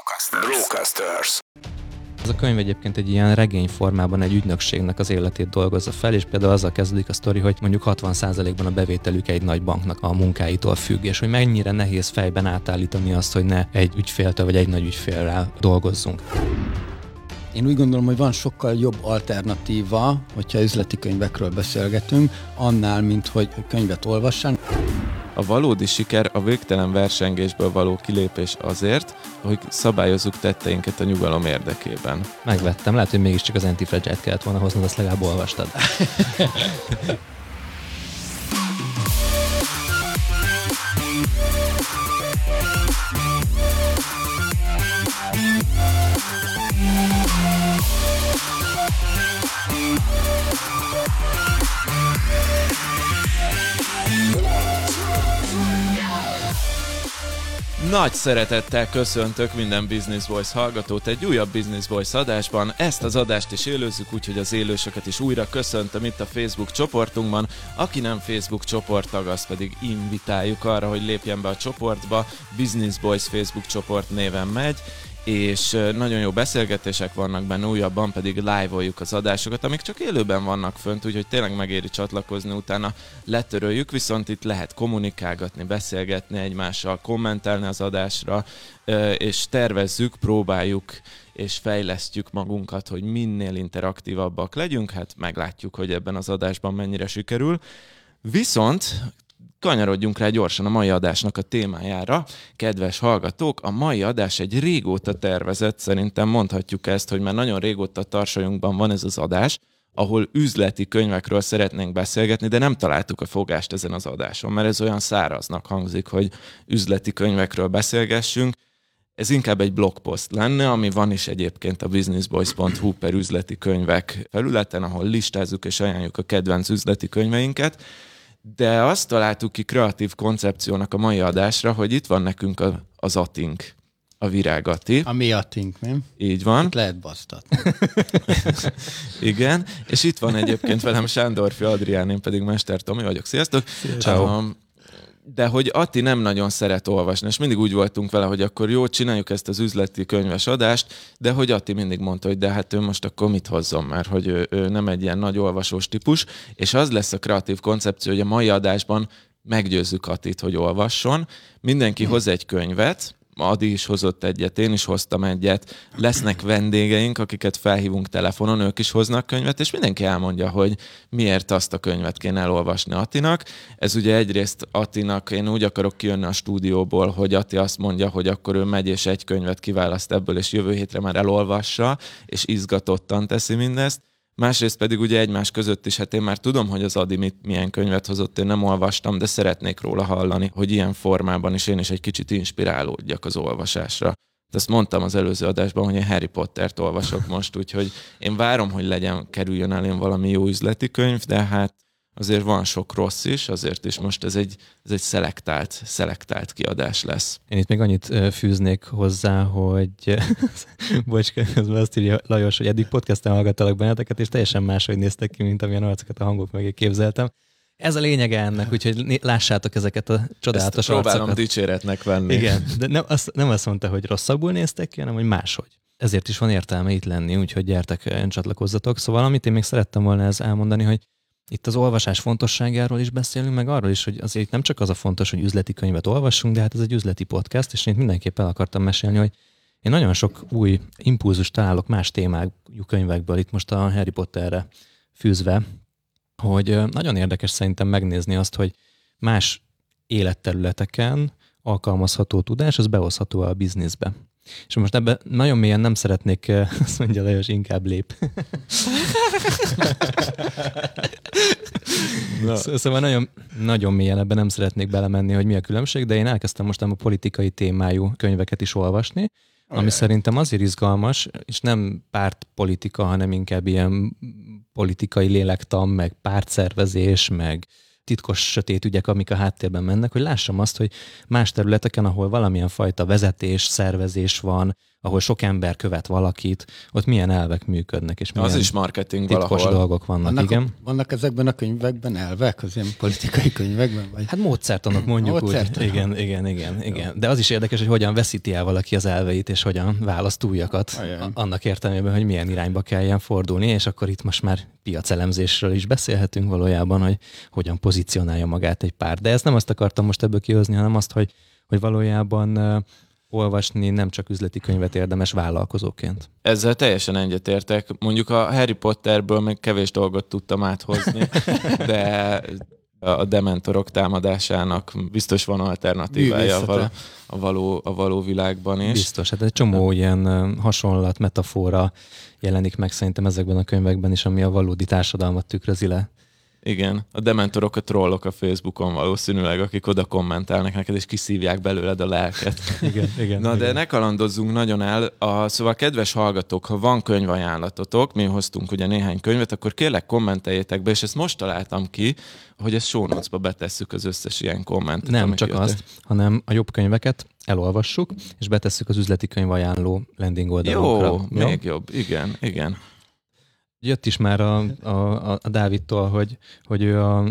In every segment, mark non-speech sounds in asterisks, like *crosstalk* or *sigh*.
Brocasters. Brocasters. Ez a könyv egyébként egy ilyen regény formában egy ügynökségnek az életét dolgozza fel, és például azzal kezdődik a sztori, hogy mondjuk 60%-ban a bevételük egy nagy banknak a munkáitól függ, és hogy mennyire nehéz fejben átállítani azt, hogy ne egy ügyféltől vagy egy nagy ügyfélrel dolgozzunk. Én úgy gondolom, hogy van sokkal jobb alternatíva, hogyha üzleti könyvekről beszélgetünk, annál, mint hogy könyvet olvassán. A valódi siker a végtelen versengésből való kilépés azért, hogy szabályozzuk tetteinket a nyugalom érdekében. Megvettem, lehet, hogy mégiscsak az Antifragile-t kellett volna hoznod, azt legalább olvastad. *laughs* Nagy szeretettel köszöntök minden Business Voice hallgatót egy újabb Business Voice adásban. Ezt az adást is élőzzük, úgyhogy az élősöket is újra köszöntöm itt a Facebook csoportunkban. Aki nem Facebook csoporttag, azt pedig invitáljuk arra, hogy lépjen be a csoportba. Business Boys Facebook csoport néven megy és nagyon jó beszélgetések vannak benne, újabban pedig live-oljuk az adásokat, amik csak élőben vannak fönt, úgyhogy tényleg megéri csatlakozni, utána letöröljük, viszont itt lehet kommunikálgatni, beszélgetni egymással, kommentelni az adásra, és tervezzük, próbáljuk és fejlesztjük magunkat, hogy minél interaktívabbak legyünk, hát meglátjuk, hogy ebben az adásban mennyire sikerül. Viszont Kanyarodjunk rá gyorsan a mai adásnak a témájára. Kedves hallgatók, a mai adás egy régóta tervezett, szerintem mondhatjuk ezt, hogy már nagyon régóta tarsajunkban van ez az adás, ahol üzleti könyvekről szeretnénk beszélgetni, de nem találtuk a fogást ezen az adáson, mert ez olyan száraznak hangzik, hogy üzleti könyvekről beszélgessünk. Ez inkább egy blogpost lenne, ami van is egyébként a businessboys.hu per üzleti könyvek felületen, ahol listázzuk és ajánljuk a kedvenc üzleti könyveinket de azt találtuk ki kreatív koncepciónak a mai adásra, hogy itt van nekünk a, az atink, a virágati. A mi atink, nem? Így van. Itt lehet basztatni. *laughs* Igen, és itt van egyébként velem Sándorfi Adrián, én pedig Mester Tomi vagyok. Sziasztok! Ciao. De hogy Atti nem nagyon szeret olvasni, és mindig úgy voltunk vele, hogy akkor jó, csináljuk ezt az üzleti könyves adást, de hogy Atti mindig mondta, hogy de hát ő most akkor mit hozzon, mert hogy ő, ő nem egy ilyen nagy olvasós típus, és az lesz a kreatív koncepció, hogy a mai adásban meggyőzzük Attit, hogy olvasson, mindenki hoz egy könyvet, Adi is hozott egyet, én is hoztam egyet, lesznek vendégeink, akiket felhívunk telefonon, ők is hoznak könyvet, és mindenki elmondja, hogy miért azt a könyvet kéne elolvasni Atinak. Ez ugye egyrészt Atinak, én úgy akarok kijönni a stúdióból, hogy Ati azt mondja, hogy akkor ő megy és egy könyvet kiválaszt ebből, és jövő hétre már elolvassa, és izgatottan teszi mindezt. Másrészt pedig ugye egymás között is, hát én már tudom, hogy az Adi mit, milyen könyvet hozott, én nem olvastam, de szeretnék róla hallani, hogy ilyen formában is én is egy kicsit inspirálódjak az olvasásra. De ezt mondtam az előző adásban, hogy én Harry Pottert olvasok most, úgyhogy én várom, hogy legyen, kerüljön elém valami jó üzleti könyv, de hát azért van sok rossz is, azért is most ez egy, ez egy szelektált, szelektált kiadás lesz. Én itt még annyit fűznék hozzá, hogy *laughs* bocs, közben azt írja Lajos, hogy eddig podcasten hallgattalak benneteket, és teljesen máshogy néztek ki, mint amilyen arcokat a hangok mögé képzeltem. Ez a lényege ennek, úgyhogy lássátok ezeket a csodálatos Ezt próbálom arcokat. dicséretnek venni. Igen, de nem azt, nem azt mondta, hogy rosszabbul néztek ki, hanem hogy máshogy. Ezért is van értelme itt lenni, úgyhogy gyertek, csatlakozzatok. Szóval amit én még szerettem volna ez elmondani, hogy itt az olvasás fontosságáról is beszélünk, meg arról is, hogy azért nem csak az a fontos, hogy üzleti könyvet olvassunk, de hát ez egy üzleti podcast, és én mindenképp el akartam mesélni, hogy én nagyon sok új impulzus találok más témájú könyvekből, itt most a Harry Potterre fűzve, hogy nagyon érdekes szerintem megnézni azt, hogy más életterületeken alkalmazható tudás, az behozható a bizniszbe. És most ebben nagyon mélyen nem szeretnék, *laughs* azt mondja Lajos, inkább lép. Na. Szóval nagyon, nagyon mélyen ebben nem szeretnék belemenni, hogy mi a különbség, de én elkezdtem most a politikai témájú könyveket is olvasni, ami szerintem azért izgalmas, és nem pártpolitika, hanem inkább ilyen politikai lélektan, meg pártszervezés, meg titkos sötét ügyek, amik a háttérben mennek, hogy lássam azt, hogy más területeken, ahol valamilyen fajta vezetés, szervezés van, ahol sok ember követ valakit, ott milyen elvek működnek, és milyen Az is marketing titkos valahol. dolgok vannak, Vannak, igen. vannak ezekben a könyvekben elvek, az ilyen politikai könyvekben? Vagy? Hát módszertanok mondjuk Módszertanok. úgy. Igen, igen, igen, igen. De az is érdekes, hogy hogyan veszíti el valaki az elveit, és hogyan választ újakat. Ajaj. A- Annak értelmében, hogy milyen irányba kelljen fordulni, és akkor itt most már piacelemzésről is beszélhetünk valójában, hogy hogyan pozícionálja magát egy pár. De ezt nem azt akartam most ebből kihozni, hanem azt, hogy, hogy valójában olvasni nem csak üzleti könyvet érdemes vállalkozóként. Ezzel teljesen egyetértek. Mondjuk a Harry Potterből még kevés dolgot tudtam áthozni, *laughs* de a dementorok támadásának biztos van alternatívája a való, a való, a való világban is. Biztos, hát egy csomó ilyen ö, hasonlat, metafora jelenik meg szerintem ezekben a könyvekben is, ami a valódi társadalmat tükrözi le. Igen, a dementorok a trollok a Facebookon valószínűleg, akik oda kommentálnak neked, és kiszívják belőled a lelket. *laughs* Igen, igen. Na de ne kalandozzunk nagyon el. A, szóval kedves hallgatók, ha van könyvajánlatotok, mi hoztunk ugye néhány könyvet, akkor kérlek kommenteljétek be, és ezt most találtam ki, hogy ezt show notes-ba betesszük az összes ilyen kommentet. Nem csak jött. azt, hanem a jobb könyveket elolvassuk, és betesszük az üzleti könyv ajánló landing oldalunkra. Jó, még jobb. Igen, igen. Jött is már a, a, a Dávidtól, hogy, hogy ő a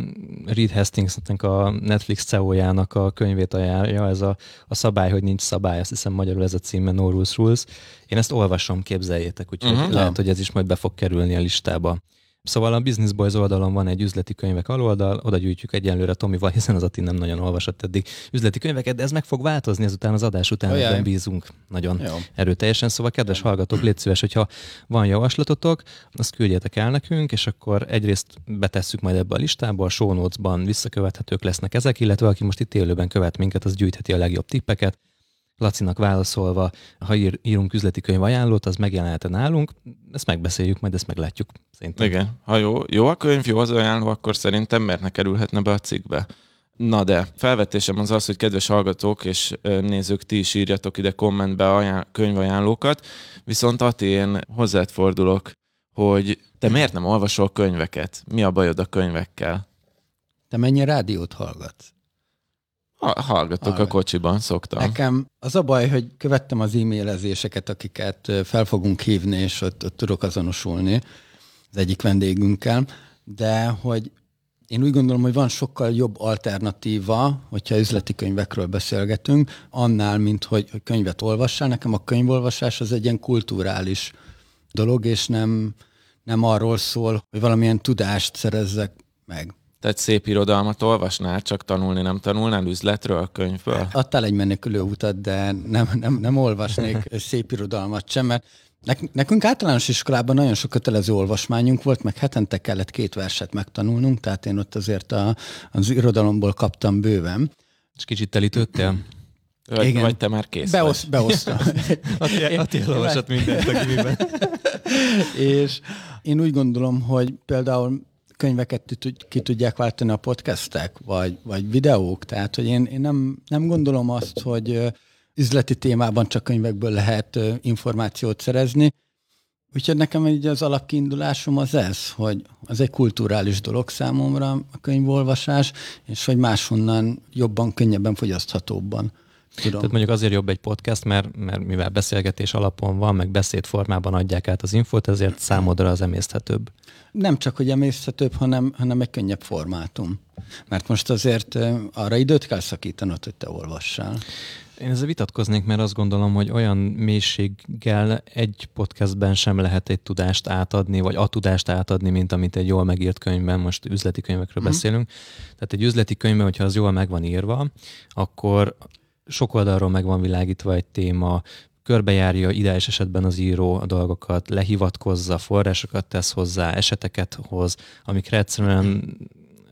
Reed Hastingsnek a Netflix CEO-jának a könyvét ajánlja, ez a, a szabály, hogy nincs szabály, azt hiszem magyarul ez a címe No Rules Rules. Én ezt olvasom, képzeljétek, úgyhogy uh-huh. lehet, hogy ez is majd be fog kerülni a listába. Szóval a Business Boys oldalon van egy üzleti könyvek aloldal, oda gyűjtjük egyenlőre Tomival, hiszen az Ati nem nagyon olvasott eddig üzleti könyveket, de ez meg fog változni ezután az adás után, Ajaj. ebben bízunk nagyon Jó. erőteljesen. Szóval, kedves hallgatók, légy szíves, hogyha van javaslatotok, azt küldjétek el nekünk, és akkor egyrészt betesszük majd ebbe a listába, a show notes-ban visszakövethetők lesznek ezek, illetve aki most itt élőben követ minket, az gyűjtheti a legjobb tippeket. Lacinak válaszolva, ha ír, írunk üzleti könyv ajánlót, az megjelenhet nálunk, ezt megbeszéljük, majd ezt meglátjuk. Szerintem. Igen. Ha jó, jó a könyv, jó az ajánló, akkor szerintem miért ne kerülhetne be a cikkbe? Na de, felvetésem az az, hogy kedves hallgatók és nézők, ti is írjatok ide kommentbe ajánl- könyvajánlókat, viszont Ati, én hozzád fordulok, hogy te miért nem olvasol könyveket? Mi a bajod a könyvekkel? Te mennyi rádiót hallgatsz? Ha, hallgatok a kocsiban, szoktam. Nekem az a baj, hogy követtem az e-mailezéseket, akiket fel fogunk hívni, és ott, ott tudok azonosulni az egyik vendégünkkel, de hogy én úgy gondolom, hogy van sokkal jobb alternatíva, hogyha üzleti könyvekről beszélgetünk, annál, mint hogy, hogy könyvet olvassál. Nekem a könyvolvasás az egy ilyen kulturális dolog, és nem, nem arról szól, hogy valamilyen tudást szerezzek meg. Tehát szép irodalmat olvasnál, csak tanulni nem tanulnál üzletről, könyvből? Adtál egy menekülő utat, de nem, nem, nem olvasnék *laughs* szép irodalmat sem, mert nek- nekünk általános iskolában nagyon sok kötelező olvasmányunk volt, meg hetente kellett két verset megtanulnunk, tehát én ott azért a, az irodalomból kaptam bőven. És kicsit telítődtél? Vagy, Igen. vagy te már kész Beosz, vagy? beosztam. *laughs* Ati elolvasott mindent a *laughs* és én úgy gondolom, hogy például könyveket ki tud- ki tudják váltani a podcastek, vagy, vagy videók, tehát hogy én, én nem, nem gondolom azt, hogy üzleti témában csak könyvekből lehet információt szerezni, Úgyhogy nekem így az alapkiindulásom az ez, hogy az egy kulturális dolog számomra a könyvolvasás, és hogy máshonnan jobban, könnyebben, fogyaszthatóbban tudom. Tehát mondjuk azért jobb egy podcast, mert, mert mivel beszélgetés alapon van, meg beszéd formában adják át az infót, ezért számodra az emészthetőbb. Nem csak, hogy emészhetőbb, hanem, hanem egy könnyebb formátum. Mert most azért arra időt kell szakítanod, hogy te olvassál. Én ezzel vitatkoznék, mert azt gondolom, hogy olyan mélységgel egy podcastben sem lehet egy tudást átadni, vagy a tudást átadni, mint amit egy jól megírt könyvben, most üzleti könyvekről Mhm. beszélünk. Tehát egy üzleti könyvben, hogyha az jól meg van írva, akkor sok oldalról meg van világítva egy téma, körbejárja ideális esetben az író a dolgokat, lehivatkozza, forrásokat tesz hozzá, eseteket hoz, amikre egyszerűen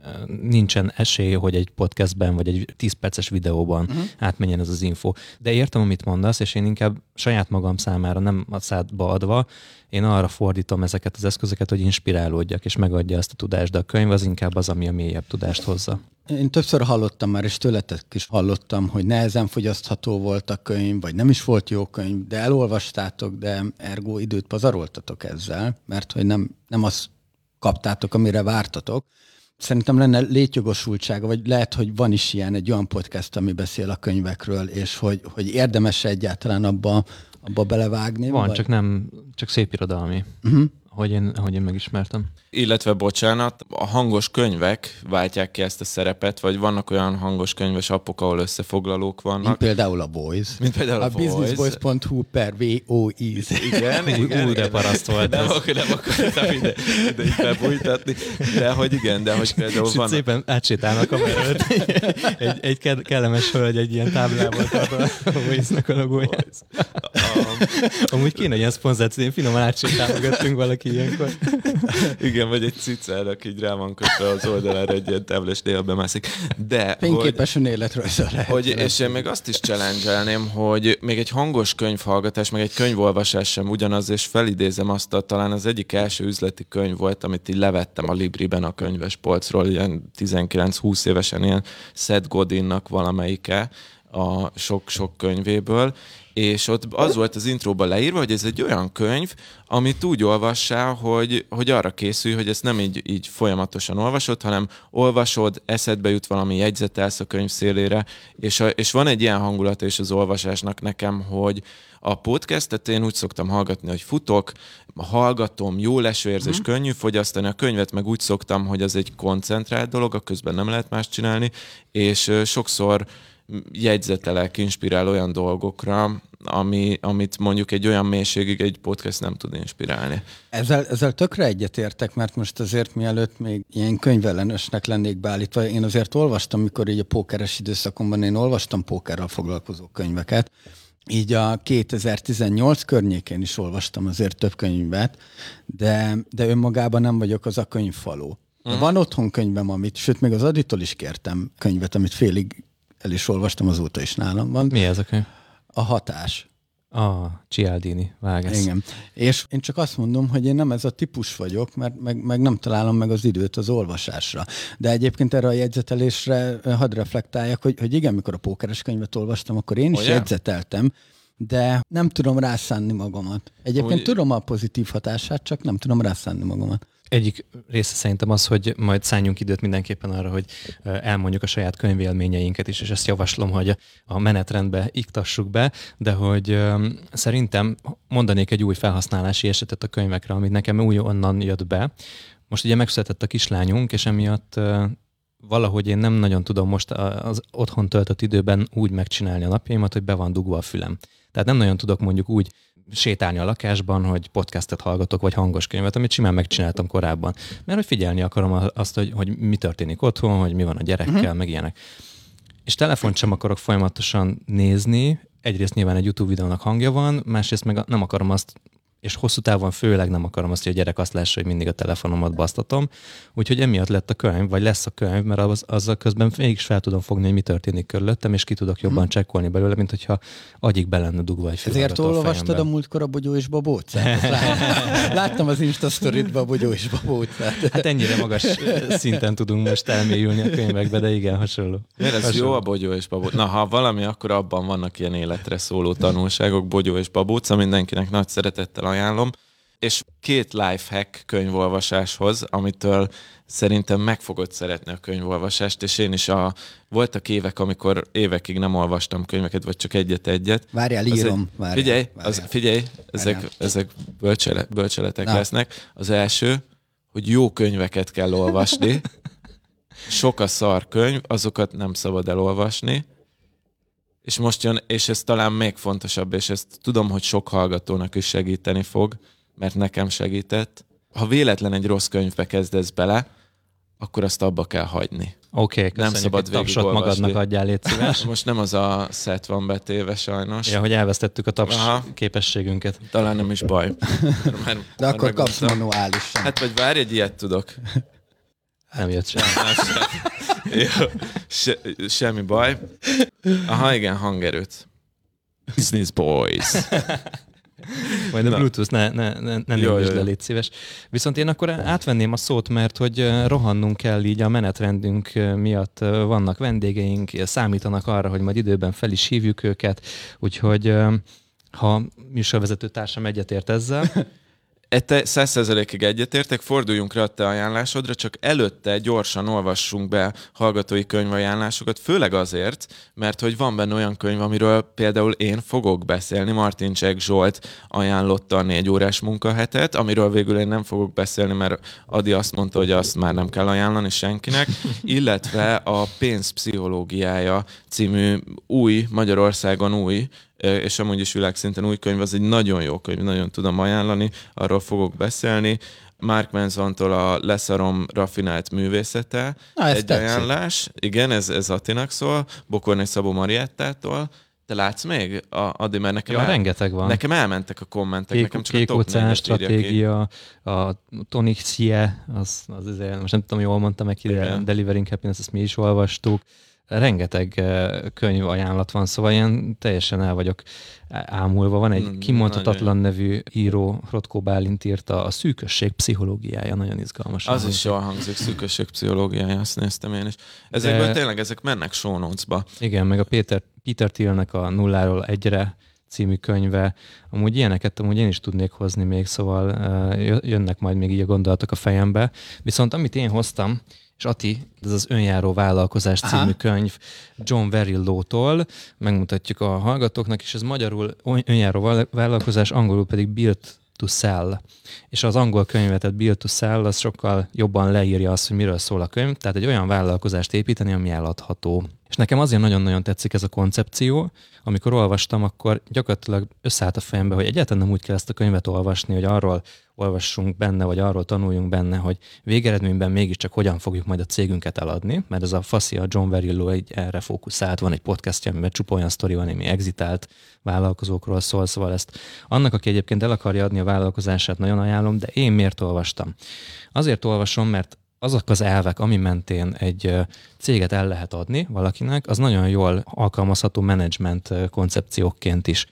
eh, nincsen esély, hogy egy podcastben vagy egy 10 perces videóban Uh-huh. átmenjen ez az info. De értem, amit mondasz, és én inkább saját magam számára nem a szádba adva, én arra fordítom ezeket az eszközöket, hogy inspirálódjak, és megadja ezt a tudást, de a könyv az inkább az, ami a mélyebb tudást hozza. Én többször hallottam már, és tőletek is hallottam, hogy nehezen fogyasztható volt a könyv, vagy nem is volt jó könyv, de elolvastátok, de ergo időt pazaroltatok ezzel, mert hogy nem, nem azt kaptátok, amire vártatok. Szerintem lenne létjogosultsága, vagy lehet, hogy van is ilyen egy olyan podcast, ami beszél a könyvekről, és hogy, hogy érdemes egyáltalán abba abba belevágni? Van, vagy? csak nem, csak szép irodalmi, Uh-huh. hogy én, hogy én megismertem. Illetve, bocsánat, a hangos könyvek váltják ki ezt a szerepet, vagy vannak olyan hangos könyves appok, ahol összefoglalók Mint vannak. például a Voice. Mint például a, A Voice. businessboys.hu per VOIZ. Igen, igen. ú, de paraszt volt Nem, ez. akkor nem akartam ide, ide így bebújtatni. De hogy igen, de hogy például van... szépen átsétálnak a előtt. egy, egy kellemes hölgy egy ilyen táblával tartva a Voice-nak a logóját. Amúgy kéne ilyen szponzáció, én finoman átsétálgatunk valaki ilyenkor. Igen, vagy egy cicának így rá van kötve az oldalára egy ilyen táblás néha bemászik. De hogy, Fényképes önéletrajzol lehet. hogy, és én még azt is challenge hogy még egy hangos könyvhallgatás, meg egy könyvolvasás sem ugyanaz, és felidézem azt, a, talán az egyik első üzleti könyv volt, amit így levettem a Libriben a könyves polcról, ilyen 19-20 évesen, ilyen Seth Godinnak valamelyike a sok-sok könyvéből, és ott az volt az intróban leírva, hogy ez egy olyan könyv, amit úgy olvassál, hogy, hogy arra készülj, hogy ezt nem így, így folyamatosan olvasod, hanem olvasod, eszedbe jut valami, jegyzetelsz a könyv szélére, és, a, és van egy ilyen hangulata is az olvasásnak nekem, hogy a podcastet én úgy szoktam hallgatni, hogy futok, hallgatom, jó lesőérzés, mm. könnyű fogyasztani, a könyvet meg úgy szoktam, hogy az egy koncentrált dolog, a közben nem lehet más csinálni, és sokszor jegyzetelek, inspirál olyan dolgokra, ami, amit mondjuk egy olyan mélységig egy podcast nem tud inspirálni. Ezzel, ezzel tökre egyetértek, mert most azért mielőtt még ilyen könyvellenösnek lennék beállítva, én azért olvastam, mikor így a pókeres időszakomban én olvastam pókerrel foglalkozó könyveket, így a 2018 környékén is olvastam azért több könyvet, de, de önmagában nem vagyok az a könyvfaló. De Mhm. van otthon könyvem, amit, sőt, még az Aditól is kértem könyvet, amit félig el is olvastam, azóta is nálam van. Mi ez a könyv? A hatás. A Cialdini, vágesz. Igen. És én csak azt mondom, hogy én nem ez a típus vagyok, mert meg, meg nem találom meg az időt az olvasásra. De egyébként erre a jegyzetelésre eh, hadd reflektáljak, hogy, hogy igen, mikor a pókeres könyvet olvastam, akkor én is Olyan? jegyzeteltem, de nem tudom rászánni magamat. Egyébként Úgy- tudom a pozitív hatását, csak nem tudom rászánni magamat. Egyik része szerintem az, hogy majd szálljunk időt mindenképpen arra, hogy elmondjuk a saját könyvélményeinket is, és ezt javaslom, hogy a menetrendbe iktassuk be, de hogy szerintem mondanék egy új felhasználási esetet a könyvekre, amit nekem új onnan jött be. Most ugye megszületett a kislányunk, és emiatt valahogy én nem nagyon tudom most az otthon töltött időben úgy megcsinálni a napjaimat, hogy be van dugva a fülem. Tehát nem nagyon tudok mondjuk úgy sétálni a lakásban, hogy podcastet hallgatok, vagy hangos könyvet, amit simán megcsináltam korábban. Mert hogy figyelni akarom azt, hogy, hogy mi történik otthon, hogy mi van a gyerekkel, uh-huh. meg ilyenek. És telefont sem akarok folyamatosan nézni, egyrészt nyilván egy YouTube videónak hangja van, másrészt meg nem akarom azt, és hosszú távon főleg nem akarom azt, hogy a gyerek azt lássa, hogy mindig a telefonomat basztatom. Úgyhogy emiatt lett a könyv, vagy lesz a könyv, mert az, azzal közben mégis fel tudom fogni, hogy mi történik körülöttem, és ki tudok jobban hmm. csekkolni belőle, mint hogyha agyig be lenne dugva egy Ezért olvastad a múltkor a Bogyó és Babócát? *laughs* Láttam, az Insta sztoritba a Bogyó és Babócát. Hát ennyire magas szinten tudunk most elmélyülni a könyvekbe, de igen, hasonló. Miért ez hasonló. jó a bogyó és babóc? Na, ha valami, akkor abban vannak ilyen életre szóló tanulságok, bogyó és babóca, mindenkinek nagy szeretettel ajánlom. És két lifehack könyvolvasáshoz, amitől szerintem meg fogod szeretni a könyvolvasást, és én is a, voltak évek, amikor évekig nem olvastam könyveket, vagy csak egyet-egyet. Várjál, írom. egy- Várjál, figyelj, várjál. az, figyelj, ezek, Várjál. ezek bölcsele, bölcseletek Na. lesznek. Az első, hogy jó könyveket kell olvasni. *laughs* Sok a szar könyv, azokat nem szabad elolvasni. És most jön, és ez talán még fontosabb, és ezt tudom, hogy sok hallgatónak is segíteni fog, mert nekem segített. Ha véletlen egy rossz könyvbe kezdesz bele, akkor azt abba kell hagyni. Oké, okay, Nem szabad egy tapsot végigolvasni. magadnak adjál, légy *laughs* szíves. Most nem az a szet van betéve sajnos. Ja, hogy elvesztettük a taps Aha. képességünket. Talán nem is baj. *laughs* Mert, mert De akkor kapsz megmondtam. manuálisan. Hát vagy várj, egy ilyet tudok. *laughs* Nem jött sem. Nem, se, jó, se, semmi baj. Aha, igen, hangerőt. Business Boys. Majd a. Bluetooth ne, ne, ne, ne Jó, jó, le, légy szíves. Viszont én akkor átvenném a szót, mert hogy rohannunk kell így a menetrendünk miatt. Vannak vendégeink, számítanak arra, hogy majd időben fel is hívjuk őket, úgyhogy ha műsorvezető társam egyetért ezzel, Te százszerzelékig egyetértek, forduljunk rá a te ajánlásodra, csak előtte gyorsan olvassunk be hallgatói könyvajánlásokat, főleg azért, mert hogy van benne olyan könyv, amiről például én fogok beszélni. Martin Csek Zsolt ajánlotta a négy órás munkahetet, amiről végül én nem fogok beszélni, mert Adi azt mondta, hogy azt már nem kell ajánlani senkinek, *laughs* illetve a pénzpszichológiája című új, Magyarországon új és amúgy is világszinten új könyv, az egy nagyon jó könyv, nagyon tudom ajánlani, arról fogok beszélni. Mark Mansontól a Leszarom rafinált művészete, Na, egy tetszik. ajánlás. Igen, ez, ez Atinak szól, Bokorné Szabó Mariettától. Te látsz még? A, Adi, mert nekem, ja, el, rengeteg van. nekem elmentek a kommentek. Kék, nekem csak kék a óceán stratégia, a Tonic Sie, az, az, az, most nem tudom, jól mondtam meg, de Delivering Happiness, ezt mi is olvastuk rengeteg eh, könyv ajánlat van, szóval ilyen teljesen el vagyok ámulva. Van egy mm, kimondhatatlan nevű író, Rotko Bálint írta, a szűkösség pszichológiája, nagyon izgalmas. Az is jól hangzik, szűkösség pszichológiája, azt néztem én is. Ezekből De... tényleg ezek mennek show. Igen, meg a Péter, Peter Thielnek a nulláról egyre című könyve. Amúgy ilyeneket amúgy én is tudnék hozni még, szóval eh, jönnek majd még így a gondolatok a fejembe. Viszont amit én hoztam, és Ati, ez az Önjáró Vállalkozás című Aha. könyv John Verillótól, megmutatjuk a hallgatóknak, és ez magyarul Önjáró Vállalkozás, angolul pedig Built to Sell. És az angol könyvet, tehát Build to Sell, az sokkal jobban leírja azt, hogy miről szól a könyv, tehát egy olyan vállalkozást építeni, ami eladható. És nekem azért nagyon-nagyon tetszik ez a koncepció. Amikor olvastam, akkor gyakorlatilag összeállt a fejembe, hogy egyáltalán nem úgy kell ezt a könyvet olvasni, hogy arról olvassunk benne, vagy arról tanuljunk benne, hogy végeredményben mégiscsak hogyan fogjuk majd a cégünket eladni, mert ez a Faszi, a John Verillo egy erre fókuszált, van egy podcastja, amiben csupa olyan sztori van, ami exitált vállalkozókról szól, szóval ezt annak, aki egyébként el akarja adni a vállalkozását, nagyon ajánlom, de én miért olvastam? Azért olvasom, mert azok az elvek, ami mentén egy céget el lehet adni valakinek, az nagyon jól alkalmazható menedzsment koncepciókként is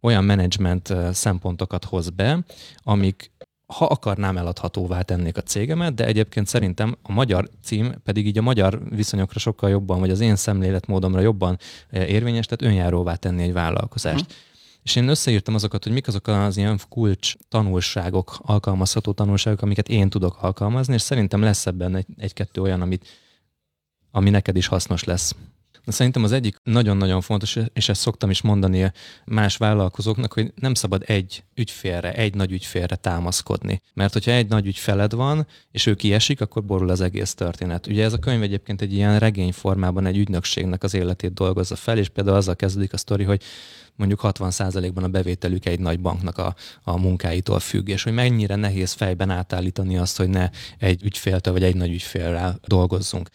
olyan menedzsment szempontokat hoz be, amik ha akarnám, eladhatóvá tennék a cégemet, de egyébként szerintem a magyar cím pedig így a magyar viszonyokra sokkal jobban, vagy az én szemléletmódomra jobban érvényes, tehát önjáróvá tenni egy vállalkozást. Uh-huh. És én összeírtam azokat, hogy mik azok az ilyen kulcs tanulságok, alkalmazható tanulságok, amiket én tudok alkalmazni, és szerintem lesz ebben egy, egy-kettő olyan, amit, ami neked is hasznos lesz. Szerintem az egyik nagyon-nagyon fontos, és ezt szoktam is mondani más vállalkozóknak, hogy nem szabad egy ügyfélre, egy nagy ügyfélre támaszkodni. Mert hogyha egy nagy ügyfeled van, és ő kiesik, akkor borul az egész történet. Ugye ez a könyv egyébként egy ilyen regény formában egy ügynökségnek az életét dolgozza fel, és például azzal kezdődik a sztori, hogy mondjuk 60%-ban a bevételük egy nagy banknak a, a munkáitól függ, és hogy mennyire nehéz fejben átállítani azt, hogy ne egy ügyféltől vagy egy nagy ügyfélrel dolgozzunk.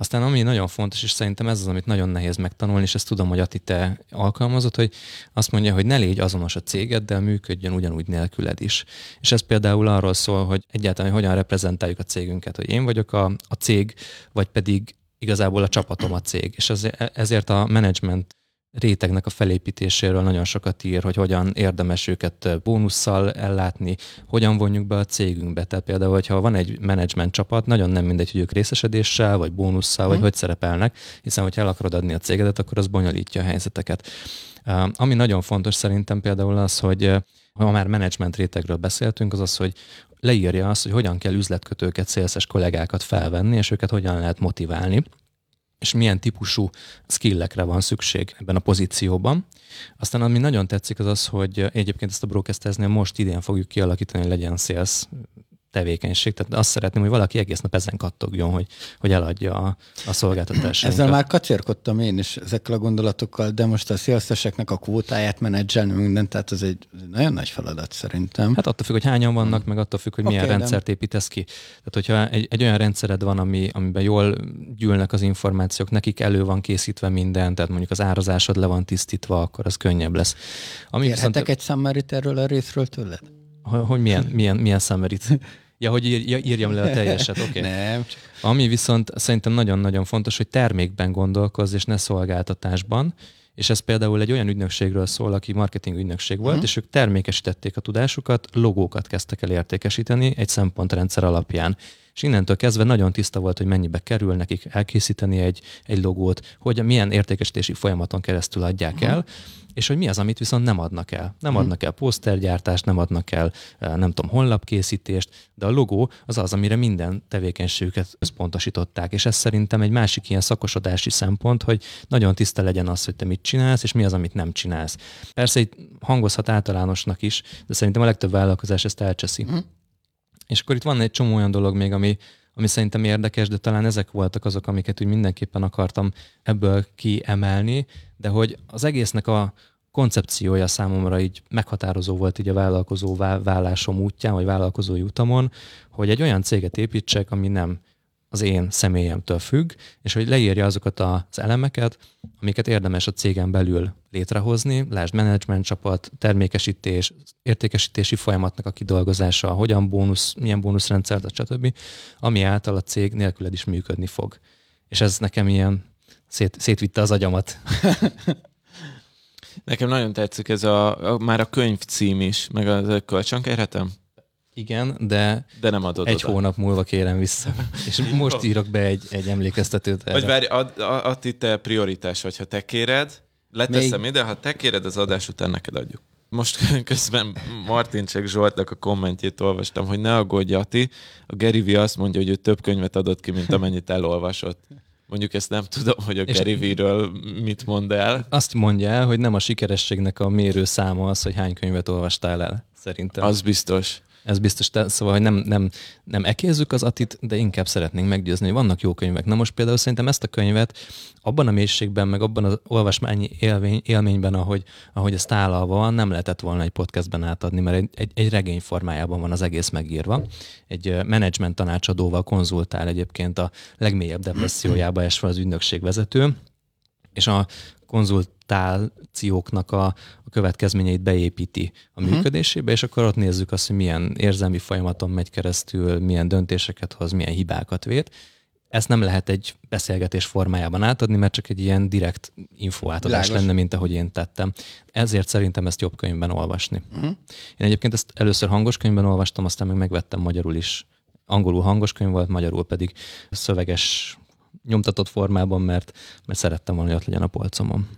Aztán ami nagyon fontos, és szerintem ez az, amit nagyon nehéz megtanulni, és ezt tudom, hogy Ati te alkalmazott, hogy azt mondja, hogy ne légy azonos a cégeddel, működjön ugyanúgy nélküled is. És ez például arról szól, hogy egyáltalán hogy hogyan reprezentáljuk a cégünket, hogy én vagyok a, a cég, vagy pedig igazából a csapatom a cég. És ezért a menedzsment rétegnek a felépítéséről nagyon sokat ír, hogy hogyan érdemes őket bónusszal ellátni, hogyan vonjuk be a cégünkbe. Tehát például, hogyha van egy menedzsment csapat, nagyon nem mindegy, hogy ők részesedéssel, vagy bónusszal, vagy hmm. hogy szerepelnek, hiszen hogyha el akarod adni a cégedet, akkor az bonyolítja a helyzeteket. Ami nagyon fontos szerintem például az, hogy ha már menedzsment rétegről beszéltünk, az az, hogy leírja azt, hogy hogyan kell üzletkötőket, szélszes kollégákat felvenni, és őket hogyan lehet motiválni és milyen típusú skillekre van szükség ebben a pozícióban. Aztán ami nagyon tetszik az az, hogy egyébként ezt a broadcasterznél most idén fogjuk kialakítani, hogy legyen sales tevékenység. Tehát azt szeretném, hogy valaki egész nap ezen kattogjon, hogy, hogy eladja a, a szolgáltatásainkat. Ezzel már kacérkodtam én is ezekkel a gondolatokkal, de most a szélszeseknek a kvótáját menedzselni minden, tehát ez egy nagyon nagy feladat szerintem. Hát attól függ, hogy hányan vannak, meg attól függ, hogy milyen okay, rendszert építesz ki. Tehát, hogyha egy, egy olyan rendszered van, ami, amiben jól gyűlnek az információk, nekik elő van készítve minden, tehát mondjuk az árazásod le van tisztítva, akkor az könnyebb lesz. Ami Kérhetek viszont... egy szammerit erről a részről tőled? Hogy milyen, milyen, milyen szammerit? Ja, hogy ír, írjam le a teljeset, oké. Okay. *laughs* Nem. Ami viszont szerintem nagyon-nagyon fontos, hogy termékben gondolkozz, és ne szolgáltatásban. És ez például egy olyan ügynökségről szól, aki marketing ügynökség volt, uh-huh. és ők termékesítették a tudásukat, logókat kezdtek el értékesíteni egy szempontrendszer alapján. És innentől kezdve nagyon tiszta volt, hogy mennyibe kerül nekik elkészíteni egy, egy logót, hogy milyen értékesítési folyamaton keresztül adják el, és hogy mi az, amit viszont nem adnak el. Nem Mhm. adnak el posztergyártást, nem adnak el, eh, nem tudom, honlapkészítést, de a logó az az, amire minden tevékenységüket összpontosították, és ez szerintem egy másik ilyen szakosodási szempont, hogy nagyon tiszta legyen az, hogy te mit csinálsz, és mi az, amit nem csinálsz. Persze itt hangozhat általánosnak is, de szerintem a legtöbb vállalkozás ezt elcseszi. Mhm. És akkor itt van egy csomó olyan dolog még, ami, ami szerintem érdekes, de talán ezek voltak azok, amiket úgy mindenképpen akartam ebből kiemelni, de hogy az egésznek a koncepciója számomra így meghatározó volt így a vállalkozó vá- vállásom útján, vagy vállalkozói utamon, hogy egy olyan céget építsek, ami nem az én személyemtől függ, és hogy leírja azokat az elemeket, amiket érdemes a cégen belül létrehozni, lásd menedzsment csapat, termékesítés, értékesítési folyamatnak a kidolgozása, hogyan bónusz, milyen bónuszrendszert, stb., ami által a cég nélküled is működni fog. És ez nekem ilyen szét, szétvitte az agyamat. *laughs* Nekem nagyon tetszik ez a, a már a könyv cím is, meg a kölcsönkérhetem, Igen, de de nem adod egy oda. hónap múlva kérem vissza. *laughs* És most írok be egy, egy emlékeztetőt erre. Vagy várj, ad, ad, ad itt te prioritás, vagy ha te kéred, leteszem ide, ha te kéred, az adás után neked adjuk. Most *laughs* közben Martin csak Zsoltnak a kommentjét olvastam, hogy ne aggódj, Ati. A Gary V azt mondja, hogy ő több könyvet adott ki, mint amennyit elolvasott. Mondjuk ezt nem tudom, hogy a Gary V-ről mit mond el. Azt mondja el, hogy nem a sikerességnek a mérő száma az, hogy hány könyvet olvastál el, szerintem. Az biztos. Ez biztos, te, szóval, hogy nem, nem, nem ekézzük az atit, de inkább szeretnénk meggyőzni, hogy vannak jó könyvek. Na most például szerintem ezt a könyvet abban a mélységben, meg abban az olvasmányi élmény, élményben, ahogy, ahogy ez tálalva van, nem lehetett volna egy podcastben átadni, mert egy, egy, egy regény formájában van az egész megírva. Egy menedzsment tanácsadóval konzultál egyébként a legmélyebb depressziójába esve az ügynökség vezető, és a konzultációknak a, a következményeit beépíti a működésébe, és akkor ott nézzük azt, hogy milyen érzelmi folyamaton megy keresztül, milyen döntéseket hoz, milyen hibákat vét. Ezt nem lehet egy beszélgetés formájában átadni, mert csak egy ilyen direkt info átadás Világos. lenne, mint ahogy én tettem. Ezért szerintem ezt jobb könyvben olvasni. Uh-huh. Én egyébként ezt először hangos könyvben olvastam, aztán meg megvettem magyarul is. Angolul hangos könyv volt, magyarul pedig szöveges nyomtatott formában, mert, mert szerettem volna, hogy ott legyen a polcomon.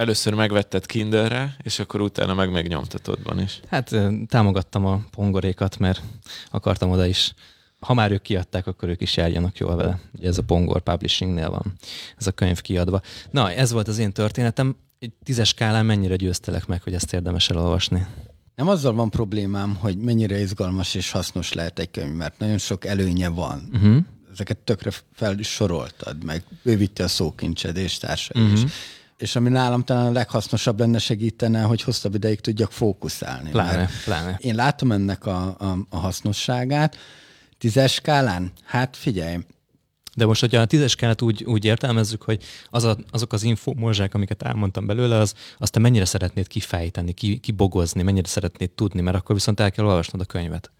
Először megvetted Kindle-re, és akkor utána meg megnyomtatottban is. Hát támogattam a pongorékat, mert akartam oda is, ha már ők kiadták, akkor ők is járjanak jól vele. Ugye ez a Pongor Publishingnél van, ez a könyv kiadva. Na, ez volt az én történetem. Egy tízes skálán mennyire győztelek meg, hogy ezt érdemes elolvasni? Nem azzal van problémám, hogy mennyire izgalmas és hasznos lehet egy könyv, mert nagyon sok előnye van. Uh-huh. Ezeket tökre fel is soroltad, meg bővíti a szókincsed és társai uh-huh. is. És ami nálam talán a leghasznosabb lenne segítene, hogy hosszabb ideig tudjak fókuszálni. Pláne, pláne. Én látom ennek a, a, a hasznosságát. Tízes skálán? Hát figyelj, De most, hogyha a tízes skálát úgy, úgy értelmezzük, hogy az a, azok az infomozsák, amiket elmondtam belőle, az, azt te mennyire szeretnéd kifejteni, ki, kibogozni, mennyire szeretnéd tudni, mert akkor viszont el kell olvasnod a könyvet.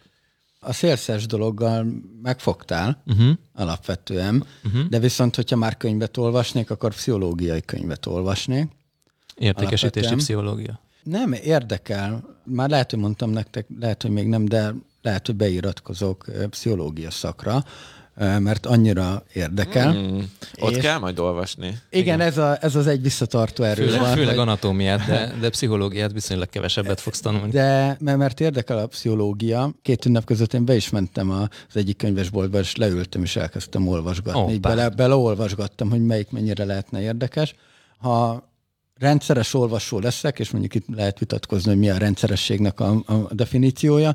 A szélszes dologgal megfogtál Uh-huh. alapvetően, uh-huh. de viszont, hogyha már könyvet olvasnék, akkor pszichológiai könyvet olvasnék. Értékesítési Alapvetően. pszichológia. Nem, érdekel. Már lehet, hogy mondtam nektek, lehet, hogy még nem, de lehet, hogy beiratkozok pszichológia szakra, mert annyira érdekel. Mm. Ott És- kell majd olvasni. Igen, ez, a, ez az egy visszatartó erő Főleg, van. főleg hogy- anatómiát, de, *laughs* de pszichológiát viszonylag kevesebbet fogsz tanulni. De mert, érdekel a pszichológia, két ünnep között én be is mentem a- az egyik könyvesboltba, és leültem, és elkezdtem olvasgatni. Hoppá. Így bele, beleolvasgattam, hogy melyik mennyire lehetne érdekes. Ha rendszeres olvasó leszek, és mondjuk itt lehet vitatkozni, hogy mi a rendszerességnek a, a definíciója,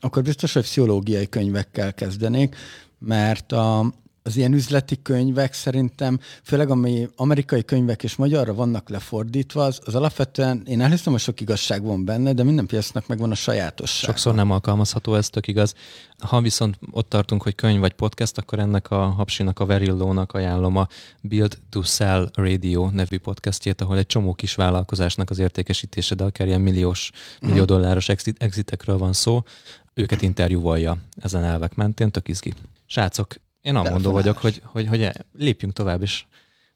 akkor biztos, hogy pszichológiai könyvekkel kezdenék, mert a, az ilyen üzleti könyvek szerintem, főleg ami amerikai könyvek és magyarra vannak lefordítva, az, az alapvetően, én elhiszem, hogy sok igazság van benne, de minden piacnak megvan a sajátosság. Sokszor nem alkalmazható, ez tök igaz. Ha viszont ott tartunk, hogy könyv vagy podcast, akkor ennek a Hapsinak, a Verillónak ajánlom a Build to Sell Radio nevű podcastjét, ahol egy csomó kis vállalkozásnak az értékesítése, de akár ilyen milliós, millió dolláros exit, exitekről van szó, őket interjúvalja ezen elvek mentén, tök izgi. Srácok, én amondó vagyok, hogy, hogy, hogy lépjünk tovább, és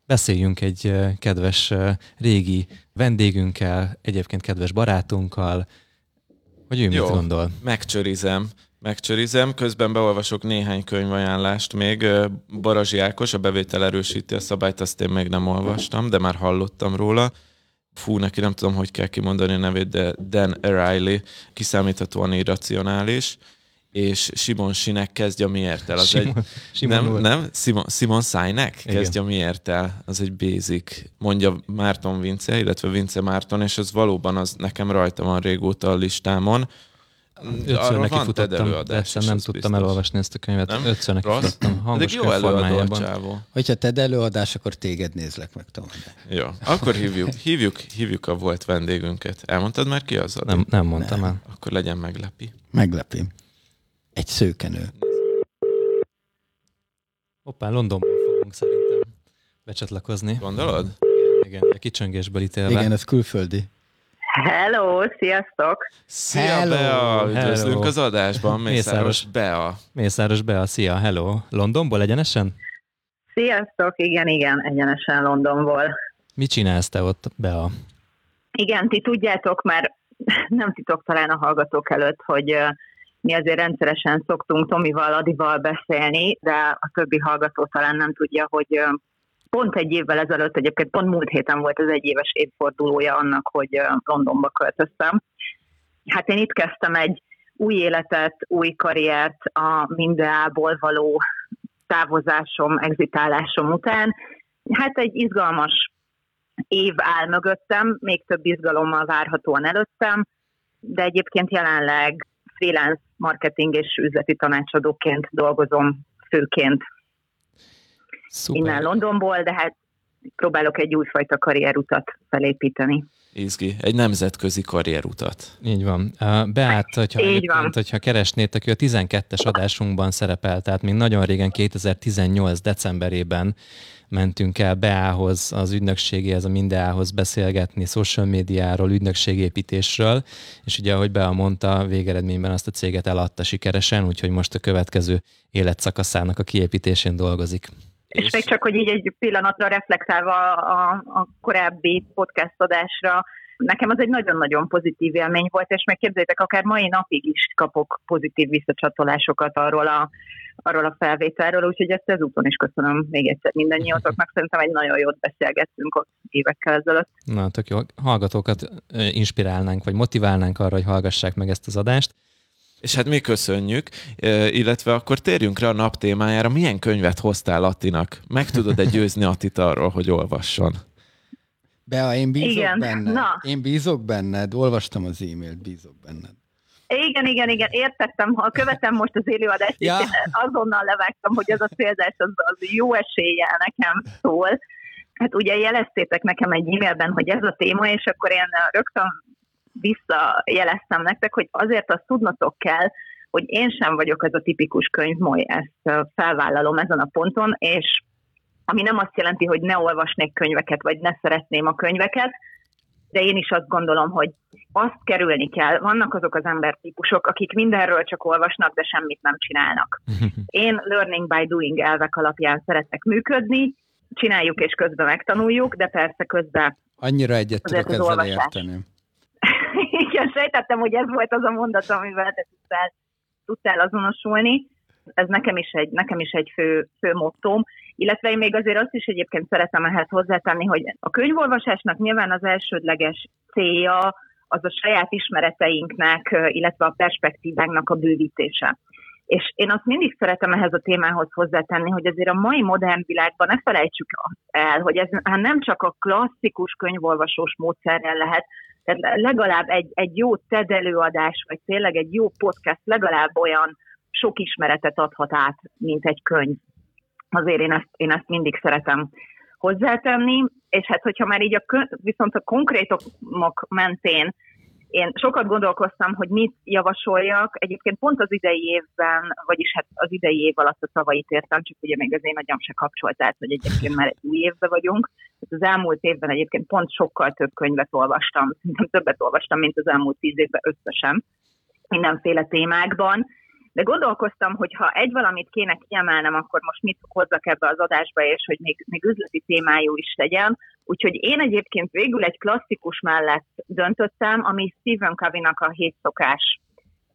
beszéljünk egy kedves régi vendégünkkel, egyébként kedves barátunkkal, hogy ő Jó. mit gondol. Megcsörizem, megcsörizem. Közben beolvasok néhány könyvajánlást még. Barazsi Ákos, a bevétel erősíti a szabályt, azt én még nem olvastam, de már hallottam róla. Fú, neki nem tudom, hogy kell kimondani a nevét, de Dan O'Reilly, kiszámíthatóan irracionális és Simon Sinek kezdje miért el. Az Simon, egy, Simon nem, nem? Simon, Simon Sinek kezdje miért el. Az egy basic, mondja Márton Vince, illetve Vince Márton, és ez valóban az nekem rajta van régóta a listámon. Ötször neki futottam, persze nem tudtam biztos. elolvasni ezt a könyvet. Nem? Ötször neki Rossz? futottam, hangos jó formájában. Hogyha te előadás, akkor téged nézlek meg, Tom. Jó, akkor hívjuk, hívjuk, hívjuk a volt vendégünket. Elmondtad már ki az? Nem, nem mondtam nem. el. Akkor legyen meglepi. Meglepi. Egy szőkenő. Hoppá, Londonból fogunk szerintem becsatlakozni. Gondolod? Igen, igen, a kicsöngésből ítélve. Igen, ez külföldi. Hello, sziasztok! Szia, hello, Bea! Üdvözlünk hello. az adásban, Mészáros Bea. Mészáros Bea, szia, hello. Londonból egyenesen? Sziasztok, igen, igen, egyenesen Londonból. Mit csinálsz te ott, Bea? Igen, ti tudjátok, mert *laughs* nem titok talán a hallgatók előtt, hogy mi azért rendszeresen szoktunk Tomival, Adival beszélni, de a többi hallgató talán nem tudja, hogy pont egy évvel ezelőtt, egyébként pont múlt héten volt az egyéves évfordulója annak, hogy Londonba költöztem. Hát én itt kezdtem egy új életet, új karriert a Mindeából való távozásom, exitálásom után. Hát egy izgalmas év áll mögöttem, még több izgalommal várhatóan előttem, de egyébként jelenleg freelance marketing és üzleti tanácsadóként dolgozom főként Szuper. innen Londonból, de hát próbálok egy újfajta karrierutat felépíteni. Izgi, egy nemzetközi karrierutat. Így van. Beát, hogyha, Így van. hogyha keresnétek, ő a 12-es adásunkban szerepel, tehát még nagyon régen, 2018 decemberében mentünk el Beához, az ügynökségéhez, a Mindeához beszélgetni social médiáról, ügynökségépítésről, és ugye, ahogy Bea mondta, végeredményben azt a céget eladta sikeresen, úgyhogy most a következő életszakaszának a kiépítésén dolgozik. És, és még csak, hogy így egy pillanatra reflektálva a, a korábbi podcast adásra, nekem az egy nagyon-nagyon pozitív élmény volt, és megképzeljétek, akár mai napig is kapok pozitív visszacsatolásokat arról a, arról a felvételről, úgyhogy ezt ezúton is köszönöm még egyszer mindannyiótoknak. Szerintem egy nagyon jót beszélgettünk ott évekkel ezelőtt. Na, tök jó. Hallgatókat inspirálnánk, vagy motiválnánk arra, hogy hallgassák meg ezt az adást. És hát mi köszönjük, illetve akkor térjünk rá a nap témájára. Milyen könyvet hoztál Attinak? Meg tudod-e győzni Attit arról, hogy olvasson? Bea, én bízok Igen. benned. Na. Én bízok benned, olvastam az e-mailt, bízok benned. Igen, igen, igen, értettem. Ha követem most az élőadást, ja. azonnal levágtam, hogy ez a célzás az, az jó eséllyel nekem szól. Hát ugye jeleztétek nekem egy e-mailben, hogy ez a téma, és akkor én rögtön visszajeleztem nektek, hogy azért azt tudnotok kell, hogy én sem vagyok ez a tipikus könyvmoly, ezt felvállalom ezen a ponton, és ami nem azt jelenti, hogy ne olvasnék könyveket, vagy ne szeretném a könyveket, de én is azt gondolom, hogy azt kerülni kell. Vannak azok az embertípusok, akik mindenről csak olvasnak, de semmit nem csinálnak. *laughs* Én learning by doing elvek alapján szeretek működni, csináljuk és közben megtanuljuk, de persze közben Annyira egyet tudok ezzel olvasás. érteni. *laughs* Igen, sejtettem, hogy ez volt az a mondat, amivel te tudtál, tudtál azonosulni. Ez nekem is egy, nekem is egy fő, fő mottóm. Illetve én még azért azt is egyébként szeretem ehhez hozzátenni, hogy a könyvolvasásnak nyilván az elsődleges célja az a saját ismereteinknek, illetve a perspektívánknak a bővítése. És én azt mindig szeretem ehhez a témához hozzátenni, hogy azért a mai modern világban ne felejtsük el, hogy ez hát nem csak a klasszikus könyvolvasós módszerrel lehet, tehát legalább egy, egy jó TED előadás, vagy tényleg egy jó podcast legalább olyan sok ismeretet adhat át, mint egy könyv. Azért én ezt, én ezt mindig szeretem hozzátenni, és hát hogyha már így a, viszont a konkrétok mentén én sokat gondolkoztam, hogy mit javasoljak. Egyébként pont az idei évben, vagyis hát az idei év alatt a szavait értem, csak ugye még az én agyam se kapcsolt át, hogy egyébként már egy új évben vagyunk. Hát az elmúlt évben egyébként pont sokkal több könyvet olvastam, szerintem többet olvastam, mint az elmúlt tíz évben összesen, mindenféle témákban de gondolkoztam, hogy ha egy valamit kéne kiemelnem, akkor most mit hozzak ebbe az adásba, és hogy még, még üzleti témájú is legyen. Úgyhogy én egyébként végül egy klasszikus mellett döntöttem, ami Stephen Covey-nak a hét szokás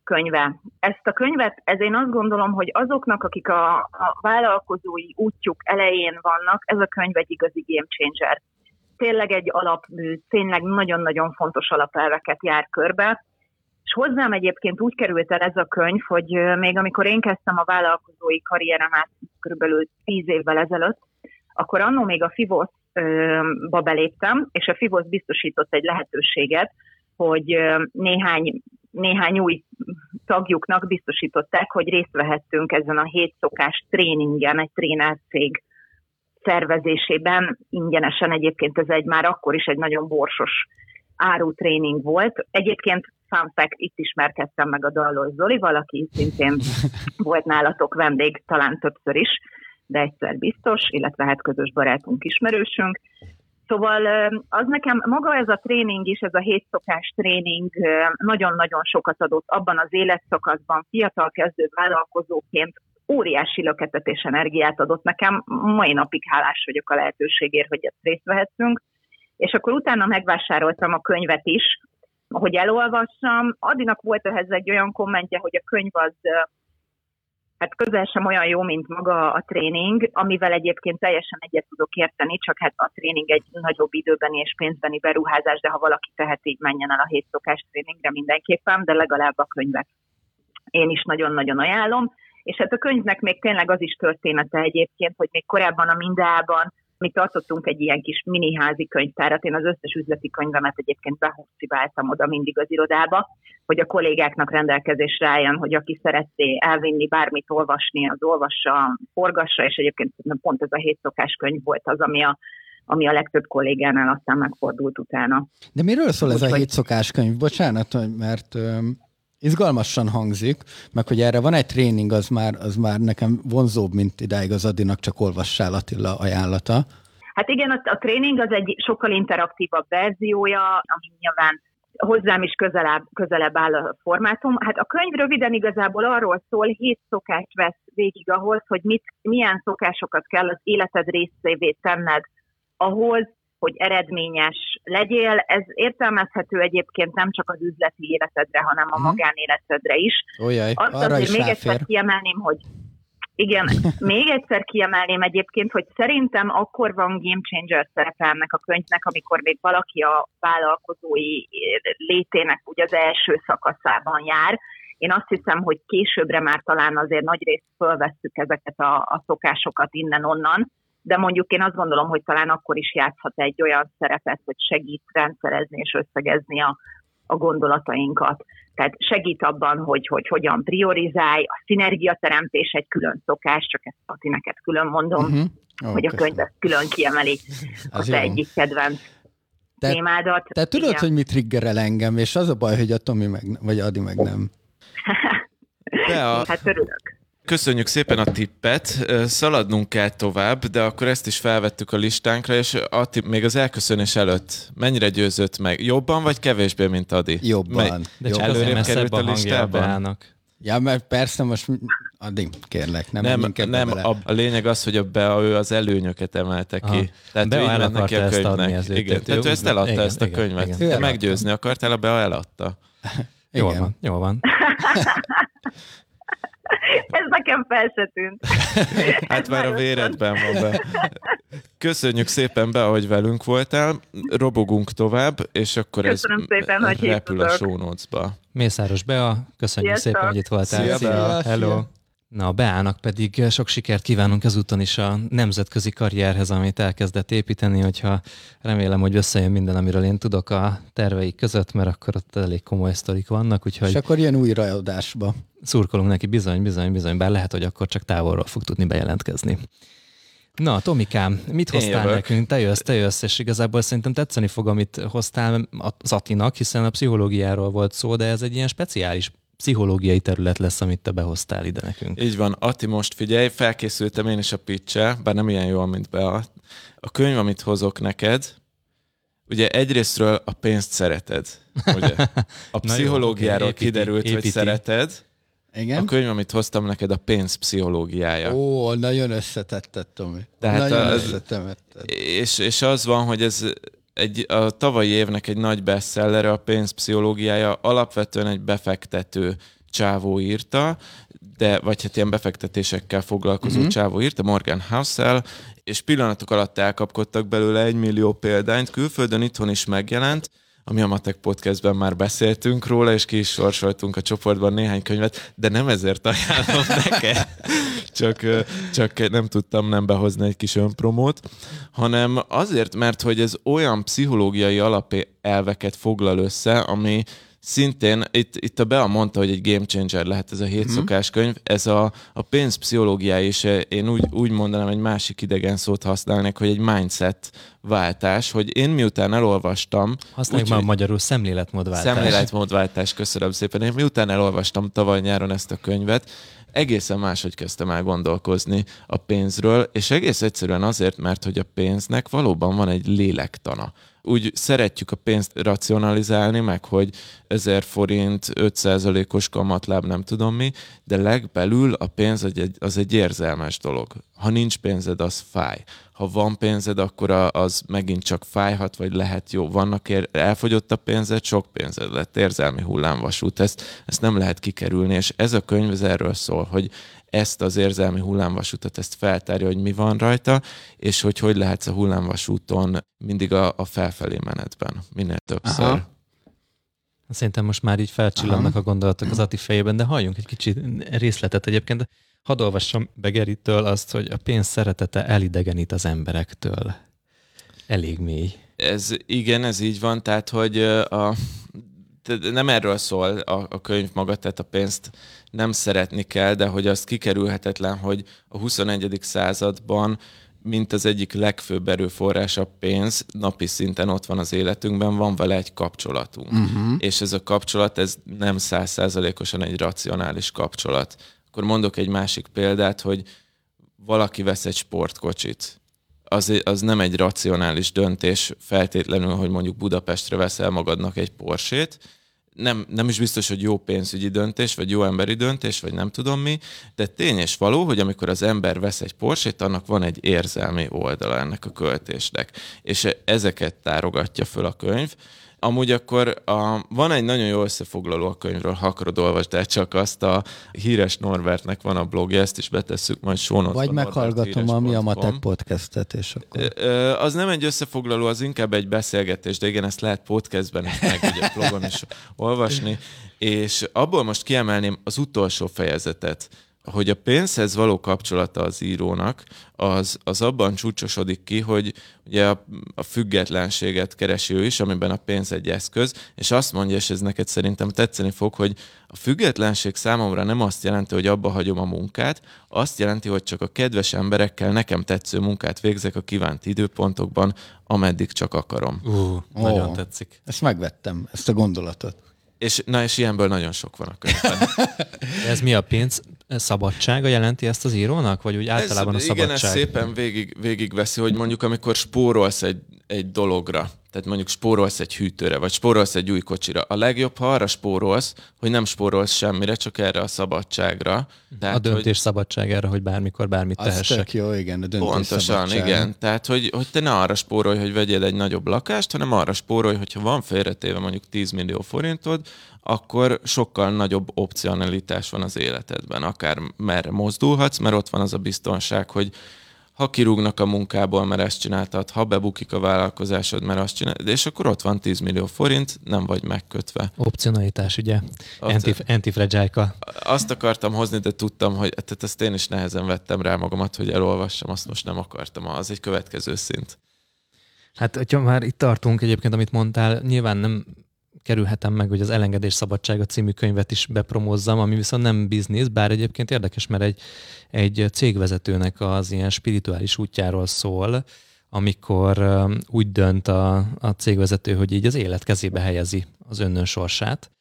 könyve. Ezt a könyvet, ez én azt gondolom, hogy azoknak, akik a, a vállalkozói útjuk elején vannak, ez a könyv egy igazi game changer. Tényleg egy alapmű, tényleg nagyon-nagyon fontos alapelveket jár körbe, és hozzám egyébként úgy került el ez a könyv, hogy még amikor én kezdtem a vállalkozói karrieremet körülbelül tíz évvel ezelőtt, akkor annó még a FIVOS-ba beléptem, és a FIVOS biztosított egy lehetőséget, hogy néhány, néhány új tagjuknak biztosították, hogy részt vehettünk ezen a hét szokás tréningen, egy trénercég szervezésében. Ingyenesen egyébként ez egy már akkor is egy nagyon borsos árutréning volt. Egyébként fun fact, itt ismerkedtem meg a Dallos Zolival, aki szintén *laughs* volt nálatok vendég talán többször is, de egyszer biztos, illetve hát közös barátunk, ismerősünk. Szóval az nekem, maga ez a tréning is, ez a hétszokás tréning nagyon-nagyon sokat adott abban az életszakaszban, fiatal kezdő vállalkozóként, óriási löketet és energiát adott nekem. Mai napig hálás vagyok a lehetőségért, hogy ezt részt vehetünk. És akkor utána megvásároltam a könyvet is, hogy elolvassam. Adinak volt ehhez egy olyan kommentje, hogy a könyv az hát közel sem olyan jó, mint maga a tréning, amivel egyébként teljesen egyet tudok érteni, csak hát a tréning egy nagyobb időbeni és pénzbeni beruházás, de ha valaki tehet, így menjen el a hét szokás tréningre mindenképpen, de legalább a könyvet én is nagyon-nagyon ajánlom. És hát a könyvnek még tényleg az is története egyébként, hogy még korábban a Mindában mi tartottunk egy ilyen kis miniházi könyvtárat, én az összes üzleti könyvemet egyébként behúzcibáltam oda mindig az irodába, hogy a kollégáknak rendelkezésre álljon, hogy aki szeretné elvinni bármit olvasni, az olvassa, forgassa, és egyébként pont ez a hét szokás könyv volt az, ami a ami a legtöbb kollégánál aztán megfordult utána. De miről szól ez Úgy, a hét szokás könyv? Bocsánat, mert izgalmasan hangzik, meg hogy erre van egy tréning, az már, az már nekem vonzóbb, mint idáig az Adinak csak olvassál Attila ajánlata. Hát igen, a, a tréning az egy sokkal interaktívabb verziója, ami nyilván hozzám is közelebb, közelebb áll a formátum. Hát a könyv röviden igazából arról szól, hét szokást vesz végig ahhoz, hogy mit, milyen szokásokat kell az életed részévé tenned ahhoz, hogy eredményes legyél. Ez értelmezhető egyébként nem csak az üzleti életedre, hanem a magánéletedre is. Ojjaj, Azt arra azért is még ráfér. egyszer kiemelném, hogy igen, *laughs* még egyszer kiemelném egyébként, hogy szerintem akkor van game changer szerepe ennek a könyvnek, amikor még valaki a vállalkozói létének ugye az első szakaszában jár. Én azt hiszem, hogy későbbre már talán azért nagy részt fölvesszük ezeket a, a szokásokat innen-onnan, de mondjuk én azt gondolom, hogy talán akkor is játszhat egy olyan szerepet, hogy segít rendszerezni és összegezni a, a gondolatainkat. Tehát segít abban, hogy, hogy hogyan priorizálj, a szinergiateremtés egy külön szokás, csak ezt Pati neked külön mondom, uh-huh. oh, hogy a könyv ezt külön kiemeli *laughs* a te egyik kedvenc te, témádat. Te tudod, Igen. hogy mi triggerel engem, és az a baj, hogy a Tomi meg, vagy Adi meg nem. *laughs* De a... Hát örülök. Köszönjük szépen a tippet, szaladnunk kell tovább, de akkor ezt is felvettük a listánkra, és Atti, még az elköszönés előtt mennyire győzött meg? Jobban vagy kevésbé, mint Adi? Jobban. Mely, de csak előrébb került a listában? Ja, mert persze most addig kérlek, nem Nem, nem a, a, lényeg az, hogy a Bea ő az előnyöket emelte ki. Aha. Tehát Bea ő el neki a könyvnek. Ezt igen, tehát ő ezt eladta, igen, ezt a könyvet. Igen, igen. Te meggyőzni akartál, a Bea eladta. *laughs* Jól van, jól van. *laughs* *laughs* Ez nekem fel se tűnt. *laughs* Hát már a véredben van be. Köszönjük szépen be, hogy velünk voltál. Robogunk tovább, és akkor Köszönöm ez szépen, hogy repül a show notes-ba. Mészáros Bea, köszönjük Sziasztok. szépen, hogy itt voltál. Szia, Szia. Hello. Na, a Beának pedig sok sikert kívánunk ezúton is a nemzetközi karrierhez, amit elkezdett építeni, hogyha remélem, hogy összejön minden, amiről én tudok a terveik között, mert akkor ott elég komoly sztorik vannak. Úgyhogy És akkor jön újraadásba. Szurkolunk neki bizony, bizony, bizony, bár lehet, hogy akkor csak távolról fog tudni bejelentkezni. Na, Tomikám, mit hoztál nekünk? Te jössz, te jössz, és igazából szerintem tetszeni fog, amit hoztál az Atinak, hiszen a pszichológiáról volt szó, de ez egy ilyen speciális pszichológiai terület lesz, amit te behoztál ide nekünk. Így van. Ati, most figyelj, felkészültem én is a pitch bár nem ilyen jól, mint be a, a könyv, amit hozok neked, ugye egyrésztről a pénzt szereted, ugye? *laughs* A pszichológiáról jó, kiderült, építi. hogy szereted, igen? A könyv, amit hoztam neked, a pénz pszichológiája. Ó, nagyon összetetted, Tomi. Tehát nagyon az, összetemetted. És, és az van, hogy ez egy, a tavalyi évnek egy nagy bestseller, a pénzpszichológiája alapvetően egy befektető csávó írta, de, vagy hát ilyen befektetésekkel foglalkozó uh-huh. csávó írta, Morgan Housel, és pillanatok alatt elkapkodtak belőle egy millió példányt, külföldön itthon is megjelent, a Mi Matek podcastben már beszéltünk róla, és ki is sorsoltunk a csoportban néhány könyvet, de nem ezért ajánlom *laughs* neked, csak, csak nem tudtam nem behozni egy kis önpromót, hanem azért, mert hogy ez olyan pszichológiai alapelveket foglal össze, ami szintén itt, itt a Bea mondta, hogy egy game changer lehet ez a hét mm. szokás könyv. Ez a, a pénzpszichológiája is, én úgy, úgy mondanám, egy másik idegen szót használnék, hogy egy mindset váltás, hogy én miután elolvastam... Használjuk már magyarul szemléletmódváltás. Szemléletmódváltás, köszönöm szépen. Én miután elolvastam tavaly nyáron ezt a könyvet, egészen máshogy kezdtem el gondolkozni a pénzről, és egész egyszerűen azért, mert hogy a pénznek valóban van egy lélektana úgy szeretjük a pénzt racionalizálni, meg hogy 1000 forint, 5%-os kamatláb, nem tudom mi, de legbelül a pénz az egy érzelmes dolog. Ha nincs pénzed, az fáj. Ha van pénzed, akkor az megint csak fájhat, vagy lehet jó. Vannak ér- elfogyott a pénzed, sok pénzed lett, érzelmi hullámvasút. Ezt, ezt nem lehet kikerülni, és ez a könyv erről szól, hogy ezt az érzelmi hullámvasútat, ezt feltárja, hogy mi van rajta, és hogy hogy lehetsz a hullámvasúton mindig a, a felfelé menetben, minél többször. Aha. Szerintem most már így felcsillannak Aha. a gondolatok az Ati fejében, de halljunk egy kicsit részletet egyébként. Hadd olvassam Begeritől azt, hogy a pénz szeretete elidegenít az emberektől. Elég mély. Ez igen, ez így van, tehát hogy a, nem erről szól a, a könyv maga, tehát a pénzt nem szeretni kell, de hogy az kikerülhetetlen, hogy a 21. században mint az egyik legfőbb erőforrás a pénz, napi szinten ott van az életünkben, van vele egy kapcsolatunk. Uh-huh. És ez a kapcsolat, ez nem százszázalékosan egy racionális kapcsolat. Akkor mondok egy másik példát, hogy valaki vesz egy sportkocsit. Az, az nem egy racionális döntés feltétlenül, hogy mondjuk Budapestre veszel magadnak egy Porsét, nem, nem is biztos, hogy jó pénzügyi döntés, vagy jó emberi döntés, vagy nem tudom mi, de tény és való, hogy amikor az ember vesz egy porsét, annak van egy érzelmi oldala ennek a költésnek. És ezeket tárogatja föl a könyv, Amúgy akkor a, van egy nagyon jó összefoglaló a könyvről, ha akarod olvasd el csak azt a híres Norbertnek van a blogja, ezt is betesszük majd sónotba. Vagy meghallgatom a Mi a Matek podcastet, és akkor... Az nem egy összefoglaló, az inkább egy beszélgetés, de igen, ezt lehet podcastben is, meg ugye blogon is olvasni, *laughs* és abból most kiemelném az utolsó fejezetet, hogy a pénzhez való kapcsolata az írónak, az, az abban csúcsosodik ki, hogy ugye a, a függetlenséget keresi ő is, amiben a pénz egy eszköz, és azt mondja, és ez neked szerintem tetszeni fog, hogy a függetlenség számomra nem azt jelenti, hogy abba hagyom a munkát, azt jelenti, hogy csak a kedves emberekkel nekem tetsző munkát végzek a kívánt időpontokban, ameddig csak akarom. Uh, nagyon tetszik. Ezt megvettem, ezt a gondolatot. És, na, és ilyenből nagyon sok van a könyvben. *laughs* ez mi a pénz? Szabadsága jelenti ezt az írónak? Vagy úgy általában ez, a szabadság? Igen, ez szépen végig, végig veszi, hogy mondjuk amikor spórolsz egy, egy dologra, tehát mondjuk spórolsz egy hűtőre, vagy spórolsz egy új kocsira. A legjobb, ha arra spórolsz, hogy nem spórolsz semmire, csak erre a szabadságra. Tehát, a döntés hogy... szabadságára, hogy bármikor bármit tehessek. Az jó, igen, a döntés Pontosan, szabadsága. igen. Tehát, hogy, hogy te ne arra spórolj, hogy vegyél egy nagyobb lakást, hanem arra spórolj, hogyha van félretéve mondjuk 10 millió forintod, akkor sokkal nagyobb opcionalitás van az életedben. Akár merre mozdulhatsz, mert ott van az a biztonság, hogy ha kirúgnak a munkából, mert ezt csináltad, ha bebukik a vállalkozásod, mert azt csináltad, és akkor ott van 10 millió forint, nem vagy megkötve. Opcionalitás, ugye? Antif- antifragile Azt akartam hozni, de tudtam, hogy tehát ezt én is nehezen vettem rá magamat, hogy elolvassam, azt most nem akartam. Az egy következő szint. Hát, hogyha már itt tartunk egyébként, amit mondtál, nyilván nem kerülhetem meg, hogy az Elengedés Szabadsága című könyvet is bepromózzam, ami viszont nem biznisz, bár egyébként érdekes, mert egy, egy cégvezetőnek az ilyen spirituális útjáról szól, amikor úgy dönt a, a cégvezető, hogy így az élet kezébe helyezi az önnön sorsát,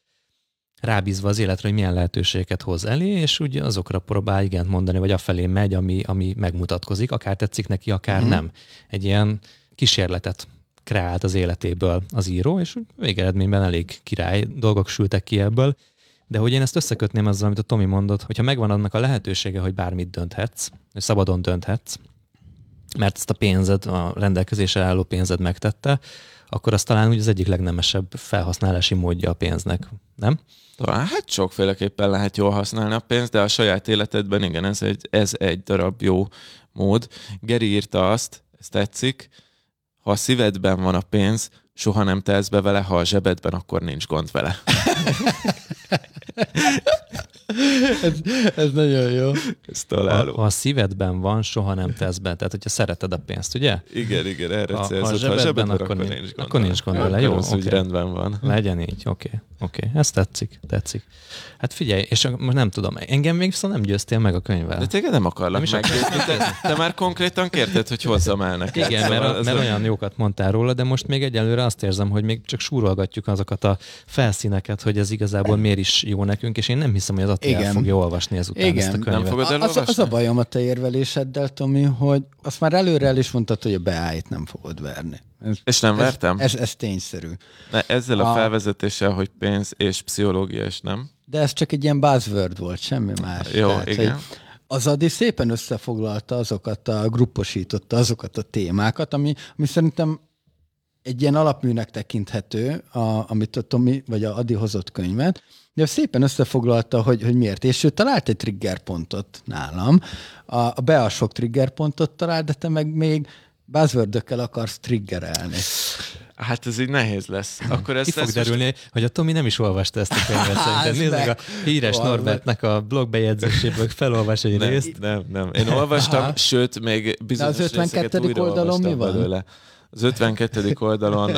rábízva az életre, hogy milyen lehetőségeket hoz elé, és úgy azokra próbál igent mondani, vagy afelé megy, ami, ami megmutatkozik, akár tetszik neki, akár mm. nem. Egy ilyen kísérletet kreált az életéből az író, és végeredményben elég király dolgok sültek ki ebből. De hogy én ezt összekötném azzal, amit a Tomi mondott, hogyha megvan annak a lehetősége, hogy bármit dönthetsz, hogy szabadon dönthetsz, mert ezt a pénzed, a rendelkezésre álló pénzed megtette, akkor az talán úgy az egyik legnemesebb felhasználási módja a pénznek, nem? Talán hát sokféleképpen lehet jól használni a pénzt, de a saját életedben igen, ez egy, ez egy darab jó mód. Geri írta azt, ez tetszik, ha a szívedben van a pénz, soha nem telsz be vele, ha a zsebedben, akkor nincs gond vele. *laughs* ez, ez nagyon jó. Ez Ha, találó. ha a szívedben van, soha nem tesz be. Tehát, hogyha szereted a pénzt, ugye? Igen, igen, erre Ha- ha a célzott. Ha a zsebedben, zsebedben, akkor akkor, nincs- gond akkor nincs gond vele. Jó, Akkor az úgy oké. rendben van. Legyen így, oké, oké. Ez tetszik, tetszik. Hát figyelj, és most nem tudom, engem még viszont nem győztél meg a könyvvel. De téged nem akarlak Nem meggyőzni. Te, te már konkrétan kérted, hogy hozzam el neked. Igen, mert, Szóval a, mert a- olyan jókat mondtál róla, de most még egyelőre azt érzem, hogy még csak súrolgatjuk azokat a felszíneket, hogy ez igazából miért is jó nekünk, és én nem hiszem, hogy az Atti el Igen. fogja olvasni ezután Igen. ezt a Nem könyvet. fogod A- Az, elolvasni? az a bajom a te érveléseddel, Tomi, hogy azt már előre el is mondtad, hogy a beáit nem fogod verni. Ez, És nem vertem? ez, ez, ez tényszerű. Ne, ezzel a A- felvezetéssel, hogy pénz és pszichológia, és nem? De ez csak egy ilyen buzzword volt, semmi más. Jó, Tehát, igen. hogy Az Adi szépen összefoglalta azokat, a grupposította azokat a témákat, ami, ami szerintem egy ilyen alapműnek tekinthető, a, amit a Tomi vagy a Adi hozott könyvet, de szépen összefoglalta, hogy, hogy miért. És ő talált egy triggerpontot nálam. A, a Bea sok triggerpontot talált, de te meg még buzzword akarsz triggerelni. Hát ez így nehéz lesz. Akkor ez Ki fog lesz most- derülni, hogy a Tomi nem is olvasta ezt a könyvet *laughs* szerintem. Ez Nézd meg a híres Valami. Norbertnek a blogbejegyzéséből felolvas egy Nem, részt. nem, nem. Én olvastam, Aha. sőt, még bizonyos De az 52. részeket újra oldalon mi van? Belőle. Az 52. oldalon,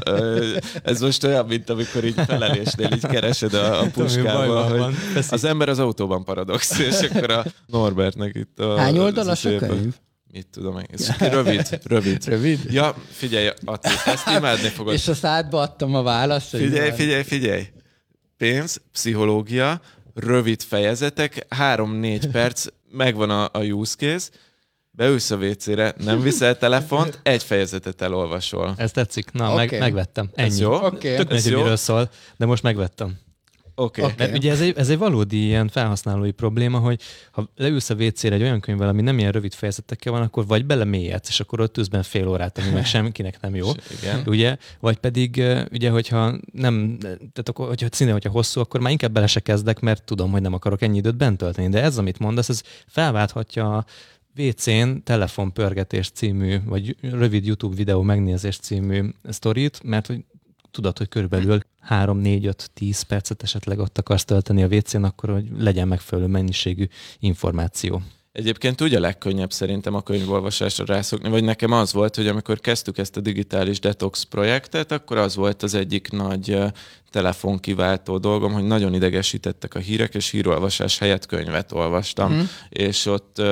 ez most olyan, mint amikor így felelésnél így keresed a, a bajban hogy van. Az ember az autóban paradox, és akkor a Norbertnek itt a... Hány oldalas a könyv? Mit tudom én. Ez rövid, rövid. Rövid? Ja, figyelj, Ati, ezt imádni fogod. És azt átba adtam a választ. Figyelj, figyelj, figyelj! Pénz, pszichológia, rövid fejezetek, három-négy perc, megvan a, a use case, beülsz a WC-re, nem viszel telefont, egy fejezetet elolvasol. Ez tetszik. Na, Oké. meg, megvettem. Ennyi. Ez jó? Oké. Tök Ez mindegy, miről szól, de most megvettem. Oké. Okay. Oké. Mert ugye ez egy, ez egy valódi ilyen felhasználói probléma, hogy ha leülsz a WC-re egy olyan könyvvel, ami nem ilyen rövid fejezetekkel van, akkor vagy belemélyedsz, és akkor ott tűzben fél órát, ami meg senkinek nem jó. *laughs* Igen. Ugye? Vagy pedig, ugye, hogyha nem, tehát akkor, hogyha színe, hogyha hosszú, akkor már inkább bele se kezdek, mert tudom, hogy nem akarok ennyi időt bent tölteni. De ez, amit mondasz, ez felválthatja a WC-n telefonpörgetés című, vagy rövid YouTube videó megnézés című sztorit, mert hogy tudod, hogy körülbelül 3, 4, 5, 10 percet esetleg ott akarsz tölteni a WC-n, akkor hogy legyen megfelelő mennyiségű információ. Egyébként ugye a legkönnyebb szerintem a könyvolvasásra rászokni, vagy nekem az volt, hogy amikor kezdtük ezt a digitális detox projektet, akkor az volt az egyik nagy telefonkiváltó dolgom, hogy nagyon idegesítettek a hírek, és hírolvasás helyett könyvet olvastam, Mhm. és ott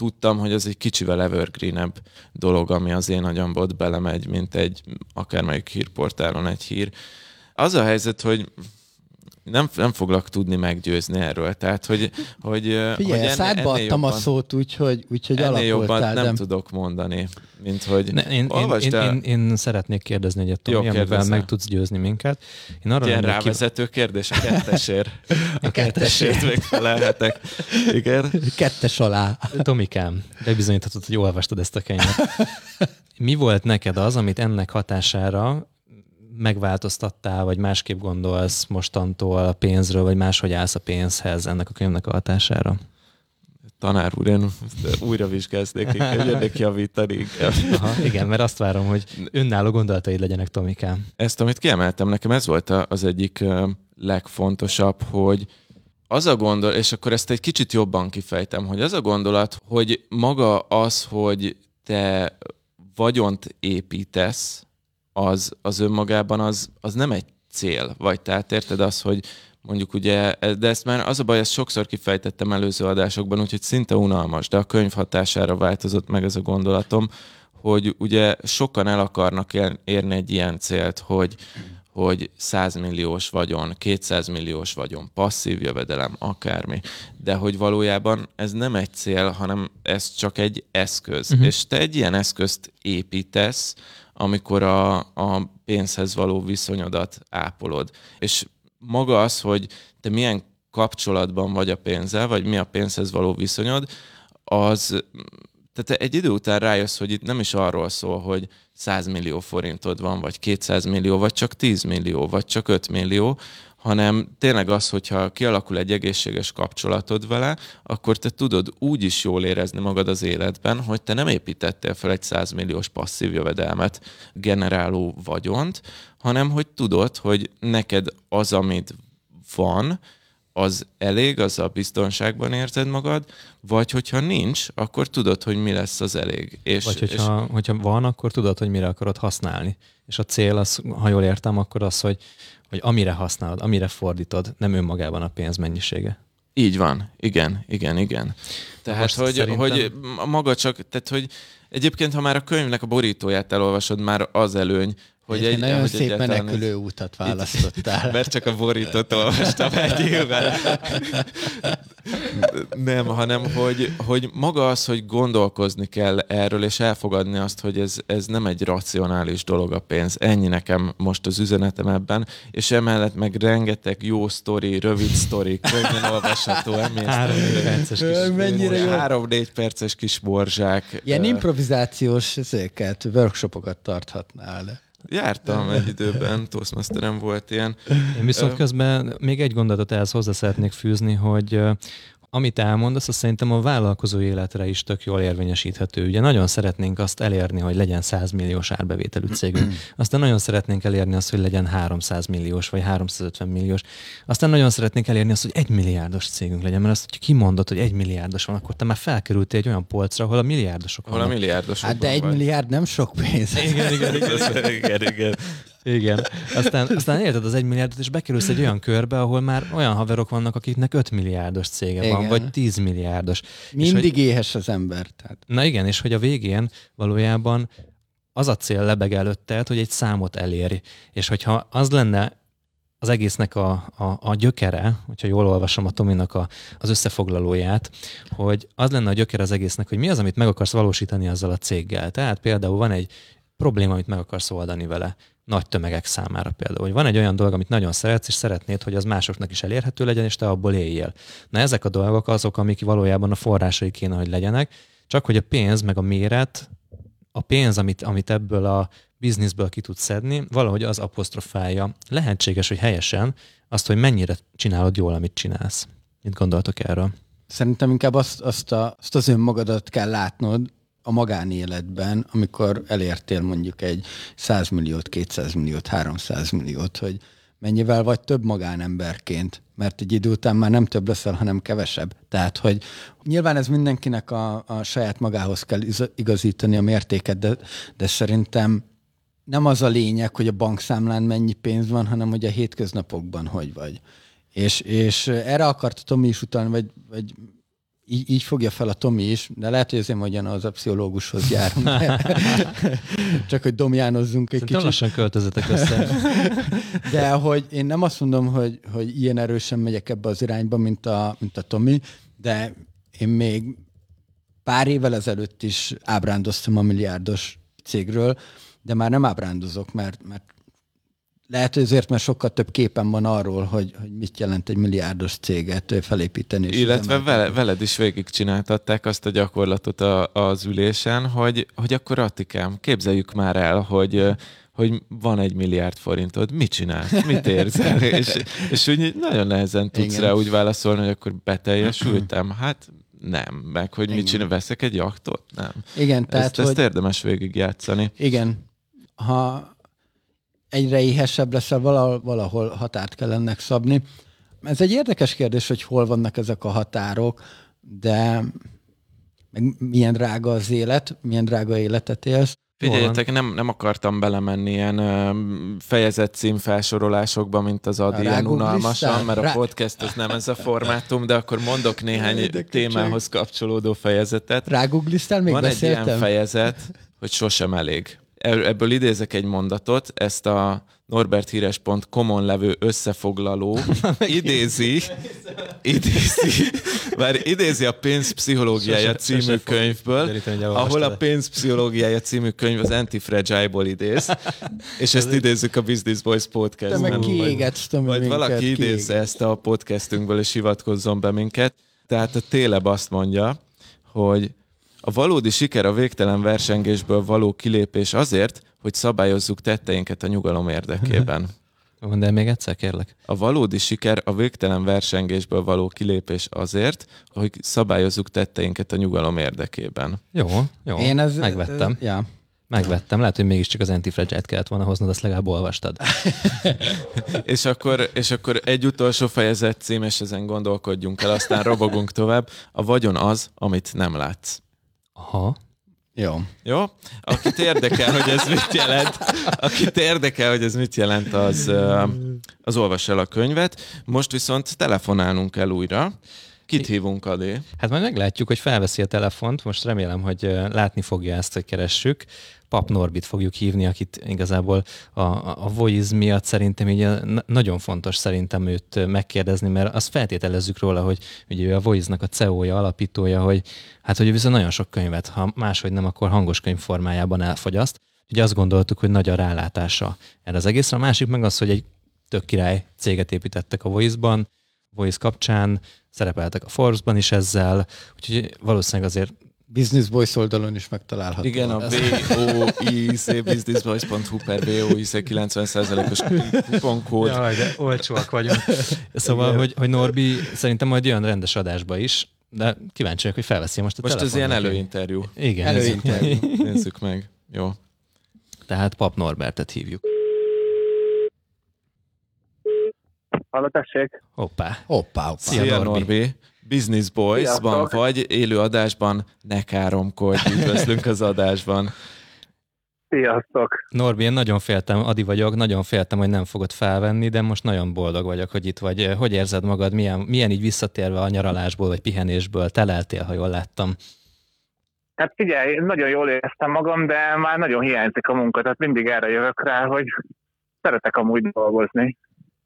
tudtam, hogy ez egy kicsivel evergreenebb dolog, ami az én agyamba ott belemegy, mint egy akármelyik hírportálon egy hír. Az a helyzet, hogy nem, nem foglak tudni meggyőzni erről. Tehát, hogy, hogy, Figyelj, hogy ennél, szádba adtam jobban, a szót úgy, hogy, úgy, hogy ennél jobban nem de... tudok mondani, mint hogy Ne, én, én, olvasd én, el. én, én, szeretnék kérdezni egyet, Tomi, amivel meg tudsz győzni minket. Én arra Ilyen rávezető kérdés, a kettesért. A Kettesért még felelhetek. Igen. Kettes alá. Tomikám, bebizonyíthatod, hogy olvastad ezt a könyvet. Mi volt neked az, amit ennek hatására megváltoztattál, vagy másképp gondolsz mostantól a pénzről, vagy máshogy állsz a pénzhez ennek a könyvnek a hatására? Tanár úr, én újra vizsgáznék, jönnék *laughs* javítani. Aha, igen, mert azt várom, hogy önálló gondolataid legyenek, Tomikám. Ezt, amit kiemeltem, nekem ez volt az egyik legfontosabb, hogy az a gondol, és akkor ezt egy kicsit jobban kifejtem, hogy az a gondolat, hogy maga az, hogy te vagyont építesz, az, az önmagában az, az nem egy cél. Vagy tehát érted az, hogy mondjuk ugye, de ezt már az a baj, ezt sokszor kifejtettem előző adásokban, úgyhogy szinte unalmas, de a könyv hatására változott meg ez a gondolatom, hogy ugye sokan el akarnak érni egy ilyen célt, hogy, hogy 100 milliós vagyon, 200 milliós vagyon, passzív jövedelem, akármi. De hogy valójában ez nem egy cél, hanem ez csak egy eszköz. Uh-huh. És te egy ilyen eszközt építesz, amikor a, a pénzhez való viszonyodat ápolod. És maga az, hogy te milyen kapcsolatban vagy a pénzzel, vagy mi a pénzhez való viszonyod, az tehát egy idő után rájössz, hogy itt nem is arról szól, hogy 100 millió forintod van, vagy 200 millió, vagy csak 10 millió, vagy csak 5 millió, hanem tényleg az, hogyha kialakul egy egészséges kapcsolatod vele, akkor te tudod úgy is jól érezni magad az életben, hogy te nem építettél fel egy 100 milliós passzív jövedelmet generáló vagyont, hanem hogy tudod, hogy neked az, amit van, az elég, az a biztonságban érzed magad, vagy hogyha nincs, akkor tudod, hogy mi lesz az elég. És, vagy hogyha, és... hogyha van, akkor tudod, hogy mire akarod használni. És a cél, az, ha jól értem, akkor az, hogy, hogy amire használod, amire fordítod, nem önmagában a pénz mennyisége. Így van, igen, igen, igen. Tehát, hogy, szerintem... hogy maga csak, tehát, hogy egyébként, ha már a könyvnek a borítóját elolvasod, már az előny, hogy egy, nagyon hogy szép menekülő útat választottál. Itt, *laughs* mert csak a borítót olvastam egy évvel. *laughs* Nem, hanem hogy, hogy maga az, hogy gondolkozni kell erről, és elfogadni azt, hogy ez, ez nem egy racionális dolog a pénz. Ennyi nekem most az üzenetem ebben, és emellett meg rengeteg jó sztori, rövid sztori, könnyen olvasható, Három-négy perces kis Mennyire jó. Három-négy perces kis borzsák. Ilyen improvizációs ezeket, workshopokat tarthatnál. Jártam egy időben, Toastmasterem volt ilyen. Én viszont közben még egy gondolatot ehhez hozzá szeretnék fűzni, hogy amit elmondasz, az szerintem a vállalkozó életre is tök jól érvényesíthető. Ugye nagyon szeretnénk azt elérni, hogy legyen 100 milliós árbevételű cégünk. Aztán nagyon szeretnénk elérni azt, hogy legyen 300 milliós vagy 350 milliós. Aztán nagyon szeretnénk elérni azt, hogy egy milliárdos cégünk legyen, mert azt, hogy kimondod, hogy egy milliárdos van, akkor te már felkerültél egy olyan polcra, ahol a milliárdosok vannak. Ahol a milliárdosok Hát de egy milliárd nem sok pénz. Igen, igen, igen. *laughs* igen, igen. Igen. Aztán, *laughs* aztán érted az egy milliárdot, és bekerülsz egy olyan körbe, ahol már olyan haverok vannak, akiknek 5 milliárdos cége igen. van, vagy 10 milliárdos. Mindig és hogy, éhes az ember. Tehát. Na igen, és hogy a végén valójában az a cél lebeg előtted, hogy egy számot elérj. És hogyha az lenne az egésznek a, a, a gyökere, hogyha jól olvasom a Tominak a, az összefoglalóját, hogy az lenne a gyökere az egésznek, hogy mi az, amit meg akarsz valósítani azzal a céggel. Tehát például van egy probléma, amit meg akarsz oldani vele nagy tömegek számára például. Hogy van egy olyan dolog, amit nagyon szeretsz, és szeretnéd, hogy az másoknak is elérhető legyen, és te abból éljél. Na ezek a dolgok azok, amik valójában a forrásai kéne, hogy legyenek, csak hogy a pénz meg a méret, a pénz, amit, amit ebből a bizniszből ki tudsz szedni, valahogy az apostrofálja. Lehetséges, hogy helyesen azt, hogy mennyire csinálod jól, amit csinálsz. Mit gondoltok erről? Szerintem inkább azt, azt, a, azt az önmagadat kell látnod, a magánéletben, amikor elértél mondjuk egy 100 milliót, 200 milliót, 300 milliót, hogy mennyivel vagy több magánemberként, mert egy idő után már nem több leszel, hanem kevesebb. Tehát, hogy nyilván ez mindenkinek a, a saját magához kell igazítani a mértéket, de, de szerintem nem az a lényeg, hogy a bankszámlán mennyi pénz van, hanem hogy a hétköznapokban hogy vagy. És, és erre akart Tomi is utalni, vagy, vagy így, így fogja fel a Tomi is, de lehet, hogy azért az a pszichológushoz járunk. *laughs* Csak hogy domjánozzunk egy Szerintem kicsit. lassan költözetek össze. *laughs* De hogy én nem azt mondom, hogy, hogy ilyen erősen megyek ebbe az irányba, mint a, mint a Tomi, de én még pár évvel ezelőtt is ábrándoztam a milliárdos cégről, de már nem ábrándozok, mert, mert lehet, hogy azért, mert sokkal több képen van arról, hogy, hogy mit jelent egy milliárdos céget felépíteni. És Illetve vele, veled is végigcsináltatták azt a gyakorlatot a, az ülésen, hogy, hogy akkor Attikám, képzeljük már el, hogy hogy van egy milliárd forintod, mit csinálsz, mit érzel? *laughs* és, és úgy nagyon nehezen tudsz Igen. rá úgy válaszolni, hogy akkor beteljesültem. Hát nem, meg hogy Igen. mit csinál, veszek egy jaktot? Nem. Igen, tehát, ezt, hogy... ezt érdemes végigjátszani. Igen. Ha egyre éhesebb leszel, valahol, valahol határt kell ennek szabni. Ez egy érdekes kérdés, hogy hol vannak ezek a határok, de meg milyen drága az élet, milyen drága életet élsz. Figyeljetek, nem, nem akartam belemenni ilyen ö, fejezet cím felsorolásokba, mint az Adi, ilyen unalmasan, mert a podcast az nem ez a formátum, de akkor mondok *laughs* néhány témához kapcsolódó fejezetet. Ráguglisztál, még Van beszéltem? egy ilyen fejezet, hogy sosem elég ebből idézek egy mondatot, ezt a norberthíres.com-on levő összefoglaló *laughs* *laughs* idézi, idézi, már idézi a pénzpszichológiája című könyvből, ahol a pénzpszichológiája című könyv az Antifragile-ból idéz, *laughs* és ezt idézzük a Business Boys podcast Te meg kiégetsz, Vagy valaki idézze ezt a podcastünkből, és hivatkozzon be minket. Tehát a Téleb azt mondja, hogy A valódi siker a végtelen versengésből való kilépés azért, hogy szabályozzuk tetteinket a nyugalom érdekében. *laughs* Mondd el még egyszer, kérlek. A valódi siker a végtelen versengésből való kilépés azért, hogy szabályozzuk tetteinket a nyugalom érdekében. Jó, jó. Én ez, megvettem. Ez, ja. Megvettem. Lehet, hogy mégiscsak az antifragile kellett volna hoznod, azt legalább olvastad. *laughs* és, akkor, és akkor egy utolsó fejezet cím, és ezen gondolkodjunk el, aztán robogunk tovább. A vagyon az, amit nem látsz. Aha. Jó. Jó? Akit érdekel, hogy ez mit jelent, akit érdekel, hogy ez mit jelent, az, az olvas el a könyvet. Most viszont telefonálnunk kell újra. Kit hívunk, Adé? Hát majd meglátjuk, hogy felveszi a telefont. Most remélem, hogy látni fogja ezt, hogy keressük. Pap Norbit fogjuk hívni, akit igazából a, a Voice miatt szerintem így nagyon fontos szerintem őt megkérdezni, mert azt feltételezzük róla, hogy ugye ő a Voice-nak a CEO-ja, alapítója, hogy hát hogy ő viszont nagyon sok könyvet, ha máshogy nem, akkor hangos könyv formájában elfogyaszt. Ugye azt gondoltuk, hogy nagy a rálátása erre az egészre. A másik meg az, hogy egy tök király céget építettek a Voice-ban, Voice kapcsán, szerepeltek a Forbes-ban is ezzel, úgyhogy valószínűleg azért Business Boys oldalon is megtalálható. Igen, a VOIC businessboys.hu per VOIC 90%-os kuponkód. Jaj, de olcsóak vagyunk. *laughs* Szóval, hogy, hogy Norbi szerintem majd jön rendes adásba is, de kíváncsi vagyok, hogy felveszi most a Most ez ilyen előinterjú. Igen. Előinterjú. *laughs* Nézzük meg. Jó. Tehát Pap Norbertet hívjuk. Halló, tessék. Hoppá. Hoppá, hoppá. Szia, Szia, Norbi. Norbi. Business Boys-ban Sziasztok. vagy, élő adásban, ne káromkodj, üdvözlünk az adásban. Sziasztok. Norbi, én nagyon féltem, Adi vagyok, nagyon féltem, hogy nem fogod felvenni, de most nagyon boldog vagyok, hogy itt vagy. Hogy érzed magad, milyen, milyen így visszatérve a nyaralásból, vagy pihenésből? Teleltél, ha jól láttam. Hát figyelj, nagyon jól éreztem magam, de már nagyon hiányzik a munka, tehát mindig erre jövök rá, hogy szeretek amúgy dolgozni.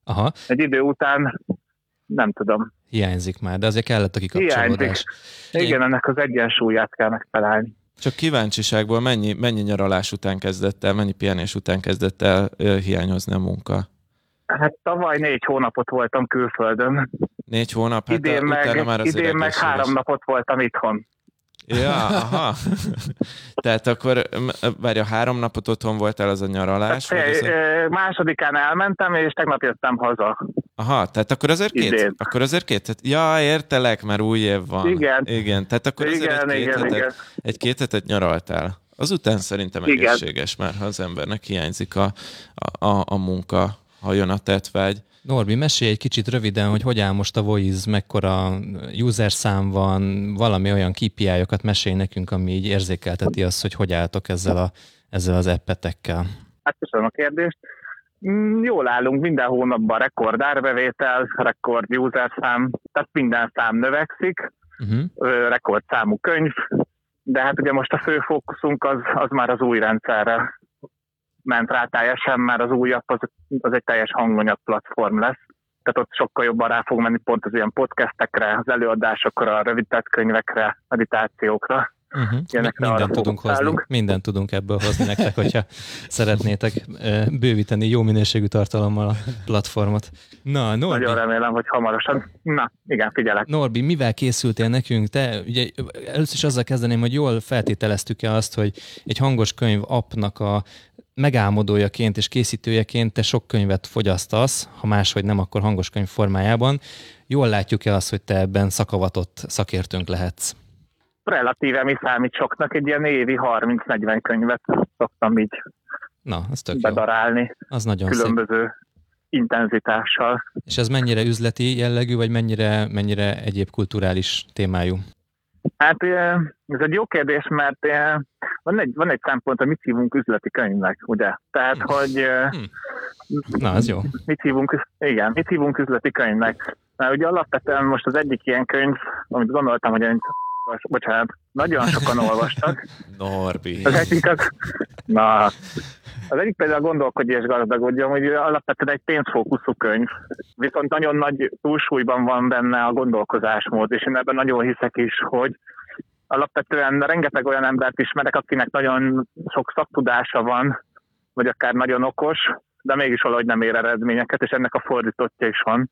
Aha, Egy idő után nem tudom. hiányzik már, de azért kellett a kikapcsolódás. Hiányzik. Igen, ennek az egyensúlyát kell megtalálni. Csak kíváncsiságból mennyi, mennyi nyaralás után kezdett el, mennyi pihenés után kezdett el ö, hiányozni a munka? Hát tavaly négy hónapot voltam külföldön, Négy hónap? Hát idén, meg, már idén meg három napot voltam itthon. Ja, aha. Tehát akkor, várj, a három napot otthon voltál az a nyaralás? Figyelj, az a... Másodikán elmentem, és tegnap jöttem haza. Aha, tehát akkor azért két? Idén. Akkor azért két? Tehát, ja, értelek, mert új év van. Igen. Igen, tehát akkor azért Igen, egy, két igen, hetet, igen. egy két hetet nyaraltál. Azután szerintem Igen. egészséges már, ha az embernek hiányzik a, a, a, a munka, ha jön a tetvágy. Norbi, mesélj egy kicsit röviden, hogy hogy áll most a Voice, mekkora user szám van, valami olyan KPI-okat mesélj nekünk, ami így érzékelteti azt, hogy hogy álltok ezzel, a, ezzel az appetekkel. Hát köszönöm a kérdést. Mm, Jól állunk, minden hónapban rekord árbevétel, rekord user szám, tehát minden szám növekszik, Uh-huh. ö, rekord számú könyv, de hát ugye most a fő fókuszunk az, az már az új rendszerre ment rá teljesen, mert az újabb az, az egy teljes hanganyag platform lesz. Tehát ott sokkal jobban rá fog menni pont az ilyen podcastekre, az előadásokra, a rövidített könyvekre, meditációkra. Uh-huh. Ilyenekre Mindent tudunk hozni, fókuszálunk. mindent tudunk ebből hozni nektek, hogyha szeretnétek bővíteni jó minőségű tartalommal a platformot. Na, Norbi, Nagyon remélem, hogy hamarosan. Na, igen, figyelek. Norbi, mivel készültél nekünk? Te, ugye először is azzal kezdeném, hogy jól feltételeztük-e azt, hogy egy hangos könyv appnak a megálmodójaként és készítőjeként te sok könyvet fogyasztasz, ha máshogy nem, akkor hangos könyv formájában. Jól látjuk-e azt, hogy te ebben szakavatott szakértőnk lehetsz? Relatíve mi számít soknak, egy ilyen évi 30-40 könyvet szoktam így Na, az tök jó. bedarálni Az nagyon szép. különböző intenzitással. És ez mennyire üzleti jellegű, vagy mennyire, mennyire egyéb kulturális témájú? Hát ez egy jó kérdés, mert van egy, van egy szempont, hogy mit hívunk üzleti könyvnek, ugye? Tehát, hogy eh, Na, az jó. mit hívunk, igen, mit hívunk üzleti könyvnek? Mert ugye alapvetően most az egyik ilyen könyv, amit gondoltam, hogy én, bocsánat, nagyon sokan olvastak. *laughs* Norbi. Az egyik az, na, az egyik például gondolkodj és gazdagodjon, hogy alapvetően egy pénzfókuszú könyv, viszont nagyon nagy túlsúlyban van benne a gondolkozásmód, és én ebben nagyon hiszek is, hogy alapvetően rengeteg olyan embert ismerek, akinek nagyon sok szaktudása van, vagy akár nagyon okos, de mégis valahogy nem ér eredményeket, és ennek a fordítottja is van.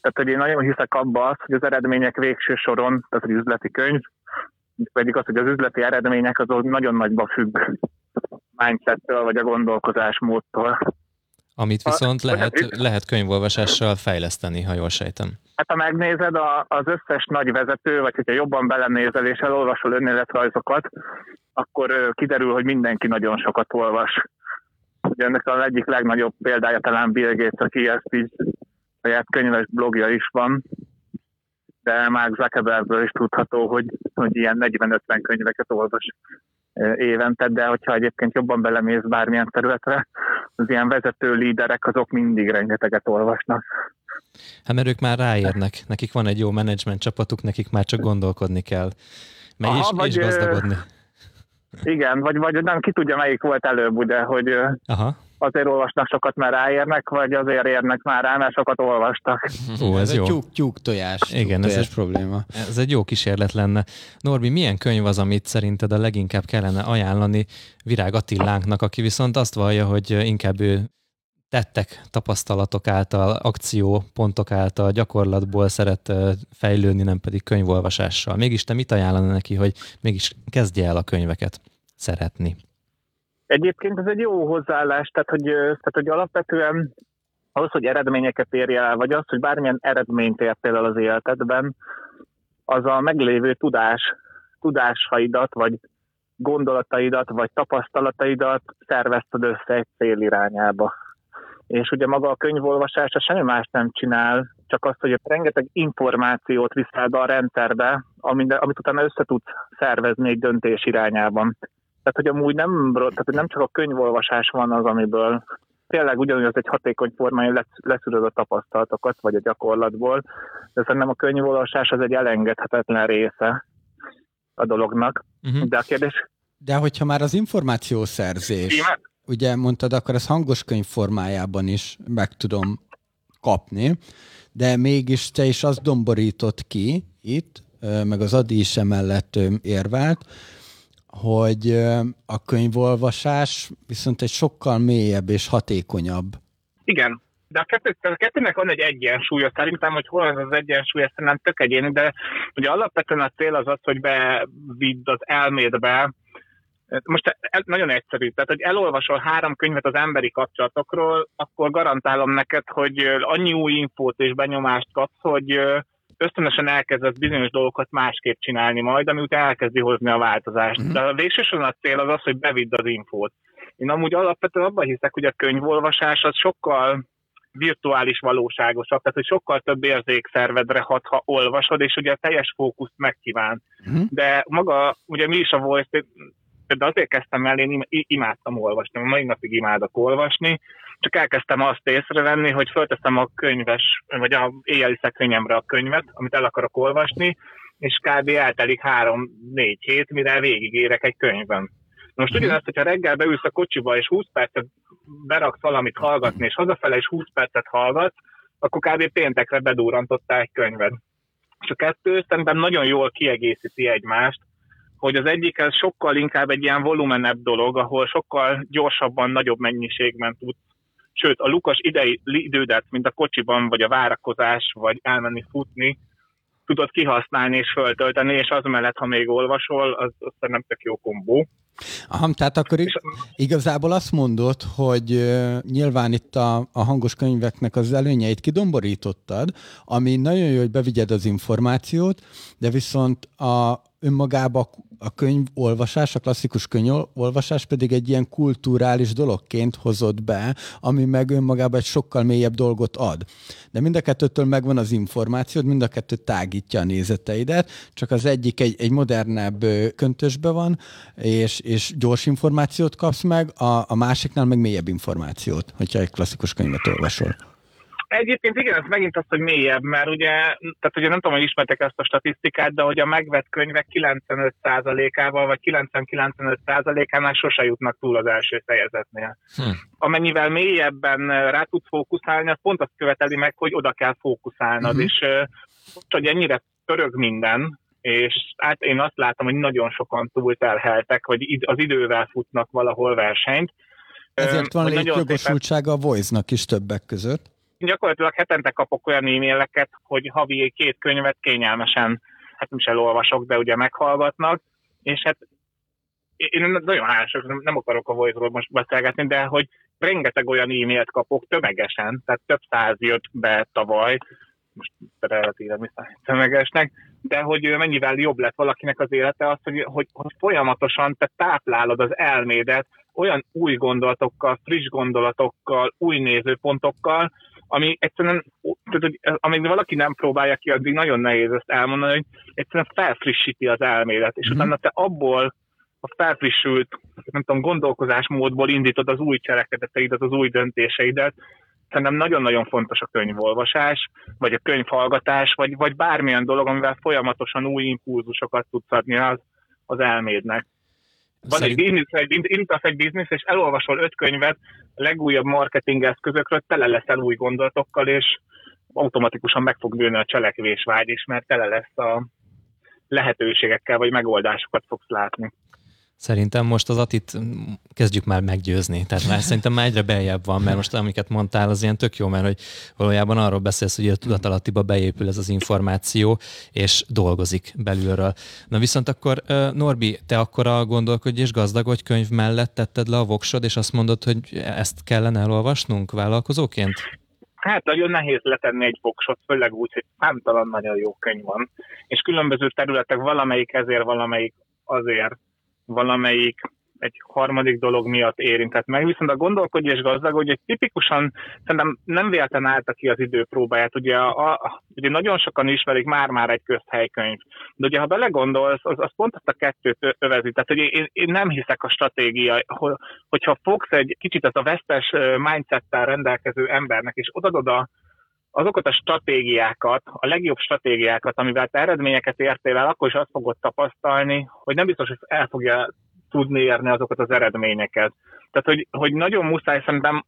Tehát, hogy én nagyon hiszek abba azt, hogy az eredmények végső soron, tehát egy üzleti könyv, pedig az, hogy az üzleti eredmények azok nagyon nagyba függ mindsettől, vagy a gondolkozásmódtól. Amit viszont a, lehet, lehet könyvolvasással fejleszteni, ha jól sejtem. Hát ha megnézed a, az összes nagy vezető, vagy hogyha jobban belenézel és elolvasol önéletrajzokat, akkor kiderül, hogy mindenki nagyon sokat olvas. Ugye ennek az egyik legnagyobb példája talán Bill Gates, aki ezt így saját könyves blogja is van, de már Zuckerbergből is tudható, hogy, hogy ilyen 40-50 könyveket olvas évente, de hogyha egyébként jobban belemész bármilyen területre, az ilyen vezető líderek azok mindig rengeteget olvasnak. Hát mert ők már ráérnek, nekik van egy jó menedzsment csapatuk, nekik már csak gondolkodni kell. Meg Aha, is, vagy, és gazdagodni. Igen, vagy, vagy nem ki tudja, melyik volt előbb, ugye, hogy Aha azért olvasnak sokat, mert ráérnek, vagy azért érnek már rá, mert sokat olvastak. Ó, ez, ez jó. Tyúk, tyúk tojás. Igen, tojás ez egy probléma. Ez egy jó kísérlet lenne. Norbi, milyen könyv az, amit szerinted a leginkább kellene ajánlani Virág Attilánknak, aki viszont azt vallja, hogy inkább ő tettek, tapasztalatok által, akciópontok által, gyakorlatból szeret fejlődni, nem pedig könyvolvasással. Mégis te mit ajánlana neki, hogy mégis kezdje el a könyveket szeretni? Egyébként ez egy jó hozzáállás, tehát hogy, tehát, hogy alapvetően ahhoz, hogy eredményeket érje el, vagy az, hogy bármilyen eredményt értél el az életedben, az a meglévő tudás, tudásaidat, vagy gondolataidat, vagy tapasztalataidat szervezted össze egy cél irányába. És ugye maga a könyvolvasás semmi más nem csinál, csak azt, hogy rengeteg információt viszel be a rendszerbe, amit, amit utána össze tudsz szervezni egy döntés irányában. Tehát, hogy amúgy nem, tehát nem csak a könyvolvasás van az, amiből tényleg ugyanúgy az egy hatékony formája leszűröd a tapasztalatokat, vagy a gyakorlatból, de szerintem a könyvolvasás az egy elengedhetetlen része a dolognak. Uh-huh. De a kérdés... De hogyha már az információszerzés, Íme? Ugye mondtad, akkor ez hangos könyv formájában is meg tudom kapni, de mégis te is azt domborított ki itt, meg az Adi is emellett érvált, hogy a könyvolvasás viszont egy sokkal mélyebb és hatékonyabb. Igen, de a, kettő, a kettőnek van egy egyensúly, szerintem, hogy hol az az egyensúly, ezt nem tök egyéni, de ugye alapvetően a cél az az, hogy bevidd az elmédbe, most nagyon egyszerű, tehát hogy elolvasol három könyvet az emberi kapcsolatokról, akkor garantálom neked, hogy annyi új infót és benyomást kapsz, hogy ösztönösen elkezdesz bizonyos dolgokat másképp csinálni majd, ami után elkezdi hozni a változást. Mm-hmm. De a végsősorban a cél az az, hogy bevidd az infót. Én amúgy alapvetően abban hiszek, hogy a könyvolvasás az sokkal virtuális valóságosabb, tehát hogy sokkal több érzékszervedre hat, ha olvasod, és ugye a teljes fókuszt megkíván. Mm-hmm. De maga, ugye mi is a voice, de azért kezdtem el, én imádtam olvasni, mai napig imádok olvasni, csak elkezdtem azt észrevenni, hogy fölteszem a könyves, vagy a éjjeli szekrényemre a könyvet, amit el akarok olvasni, és kb. eltelik három-négy hét, mire végigérek egy könyvben. Most mhm. ugyanazt, hogyha reggel beülsz a kocsiba, és 20 percet beraksz valamit hallgatni, és hazafele is 20 percet hallgatsz, akkor kb. péntekre bedúrantottál egy könyvet. És a kettő szerintem nagyon jól kiegészíti egymást, hogy az egyik ez sokkal inkább egy ilyen volumenebb dolog, ahol sokkal gyorsabban, nagyobb mennyiségben tudsz Sőt, a Lukas idei idődet, mint a kocsiban, vagy a várakozás, vagy elmenni futni, tudod kihasználni és föltölteni, és az mellett, ha még olvasol, az, az nem tök jó kombó. Aha, tehát akkor és, igazából azt mondod, hogy uh, nyilván itt a, a hangos könyveknek az előnyeit kidomborítottad, ami nagyon jó, hogy bevigyed az információt, de viszont a, önmagában a könyvolvasás, a klasszikus könyvolvasás pedig egy ilyen kulturális dologként hozott be, ami meg önmagában egy sokkal mélyebb dolgot ad. De mind a kettőtől megvan az információd, mind a kettő tágítja a nézeteidet, csak az egyik egy, egy modernebb köntösbe van, és, és gyors információt kapsz meg, a, a másiknál meg mélyebb információt, hogyha egy klasszikus könyvet olvasol. Egyébként igen, ez megint az, hogy mélyebb, mert ugye, tehát ugye nem tudom, hogy ismertek ezt a statisztikát, de hogy a megvett könyvek 95%-ával vagy 90-95%-ánál sose jutnak túl az első fejezetnél. Hm. Amennyivel mélyebben rá tudsz fókuszálni, az pont azt követeli meg, hogy oda kell fókuszálnod, hm. és hogy ennyire törög minden, és hát én azt látom, hogy nagyon sokan túltelheltek, hogy az idővel futnak valahol versenyt. Ezért van létjogosultsága a Voice-nak is többek között gyakorlatilag hetente kapok olyan e-maileket, hogy havi két könyvet kényelmesen, hát nem is elolvasok, de ugye meghallgatnak, és hát én nagyon hálások, nem akarok a voice most beszélgetni, de hogy rengeteg olyan e-mailt kapok tömegesen, tehát több száz jött be tavaly, most relatíve tömegesnek, de hogy mennyivel jobb lett valakinek az élete az, hogy, hogy, hogy folyamatosan te táplálod az elmédet olyan új gondolatokkal, friss gondolatokkal, új nézőpontokkal, ami egyszerűen, tehát, hogy amíg valaki nem próbálja ki, addig nagyon nehéz ezt elmondani, hogy egyszerűen felfrissíti az elmédet, és mm-hmm. utána te abból a felfrissült, nem tudom, gondolkozásmódból indítod az új cselekedeteidet, az új döntéseidet. Szerintem nagyon-nagyon fontos a könyvolvasás, vagy a könyvhallgatás, vagy, vagy bármilyen dolog, amivel folyamatosan új impulzusokat tudsz adni az, az elmédnek. Van Szerint... egy biznisz, egy, indítasz egy biznisz, és elolvasol öt könyvet a legújabb marketing eszközökről, tele leszel új gondolatokkal, és automatikusan meg fog nőni a cselekvésvágy is, mert tele lesz a lehetőségekkel, vagy megoldásokat fogsz látni. Szerintem most az Atit kezdjük már meggyőzni. Tehát már szerintem már egyre beljebb van, mert most amiket mondtál, az ilyen tök jó, mert hogy valójában arról beszélsz, hogy a tudatalattiba beépül ez az információ, és dolgozik belülről. Na viszont akkor Norbi, te akkor a gondolkodj és gazdagodj könyv mellett tetted le a voksod, és azt mondod, hogy ezt kellene elolvasnunk vállalkozóként? Hát nagyon nehéz letenni egy voksot, főleg úgy, hogy számtalan nagyon jó könyv van, és különböző területek valamelyik ezért, valamelyik azért valamelyik egy harmadik dolog miatt érintett meg, viszont a gondolkodj és gazdag, hogy egy tipikusan szerintem nem véletlen állta ki az időpróbáját. Ugye, a, a, ugye nagyon sokan ismerik már-már egy közhelykönyv, de ugye ha belegondolsz, az, az pont azt a kettőt övezi. Tehát hogy én, én nem hiszek a stratégia, hogy, hogyha fogsz egy kicsit az a vesztes mindsettel rendelkező embernek, és odadod a azokat a stratégiákat, a legjobb stratégiákat, amivel te eredményeket értél el, akkor is azt fogod tapasztalni, hogy nem biztos, hogy el fogja tudni érni azokat az eredményeket. Tehát, hogy, hogy nagyon muszáj szerintem,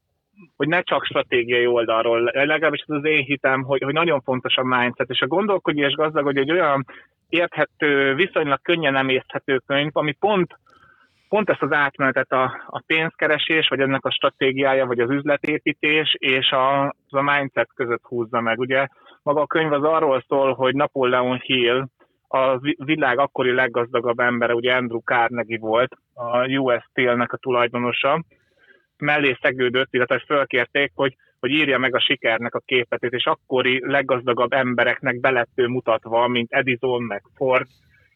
hogy ne csak stratégiai oldalról, legalábbis ez az én hitem, hogy, hogy nagyon fontos a mindset, és a gondolkodj és gazdag, hogy egy olyan érthető, viszonylag könnyen emészthető könyv, ami pont pont ezt az átmenetet a, a pénzkeresés, vagy ennek a stratégiája, vagy az üzletépítés és a, a mindset között húzza meg. Ugye maga a könyv az arról szól, hogy Napoleon Hill, a világ akkori leggazdagabb embere, ugye Andrew Carnegie volt, a US Steel-nek a tulajdonosa, mellé szegődött, illetve fölkérték, hogy, hogy írja meg a sikernek a képetét, és akkori leggazdagabb embereknek belettő mutatva, mint Edison, meg Ford,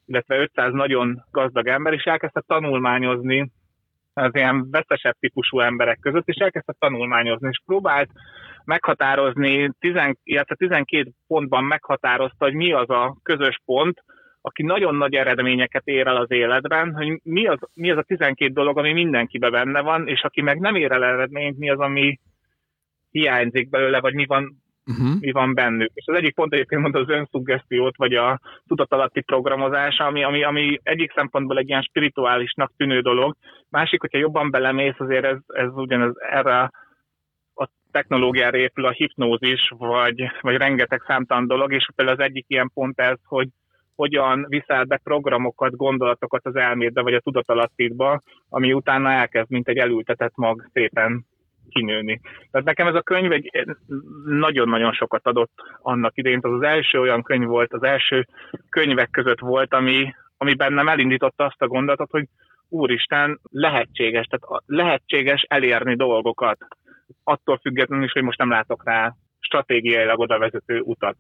illetve 500 nagyon gazdag ember, és elkezdte tanulmányozni az ilyen veszesebb típusú emberek között, és elkezdte tanulmányozni, és próbált meghatározni, 10, illetve 12 pontban meghatározta, hogy mi az a közös pont, aki nagyon nagy eredményeket ér el az életben, hogy mi az, mi az a 12 dolog, ami mindenkiben benne van, és aki meg nem ér el eredményt, mi az, ami hiányzik belőle, vagy mi van uh-huh. mi van bennük. És az egyik pont egyébként mondta az önszuggesztiót, vagy a tudatalatti programozás, ami, ami, ami egyik szempontból egy ilyen spirituálisnak tűnő dolog. Másik, hogyha jobban belemész, azért ez, ez ugyanez erre a technológiára épül a hipnózis, vagy, vagy rengeteg számtalan dolog, és például az egyik ilyen pont ez, hogy hogyan viszel be programokat, gondolatokat az elmédbe, vagy a tudatalattidba, ami utána elkezd, mint egy elültetett mag szépen kinőni. Tehát nekem ez a könyv egy nagyon-nagyon sokat adott annak idején. Az az első olyan könyv volt, az első könyvek között volt, ami, ami bennem elindította azt a gondolatot, hogy úristen, lehetséges, tehát lehetséges elérni dolgokat. Attól függetlenül is, hogy most nem látok rá stratégiailag oda vezető utat.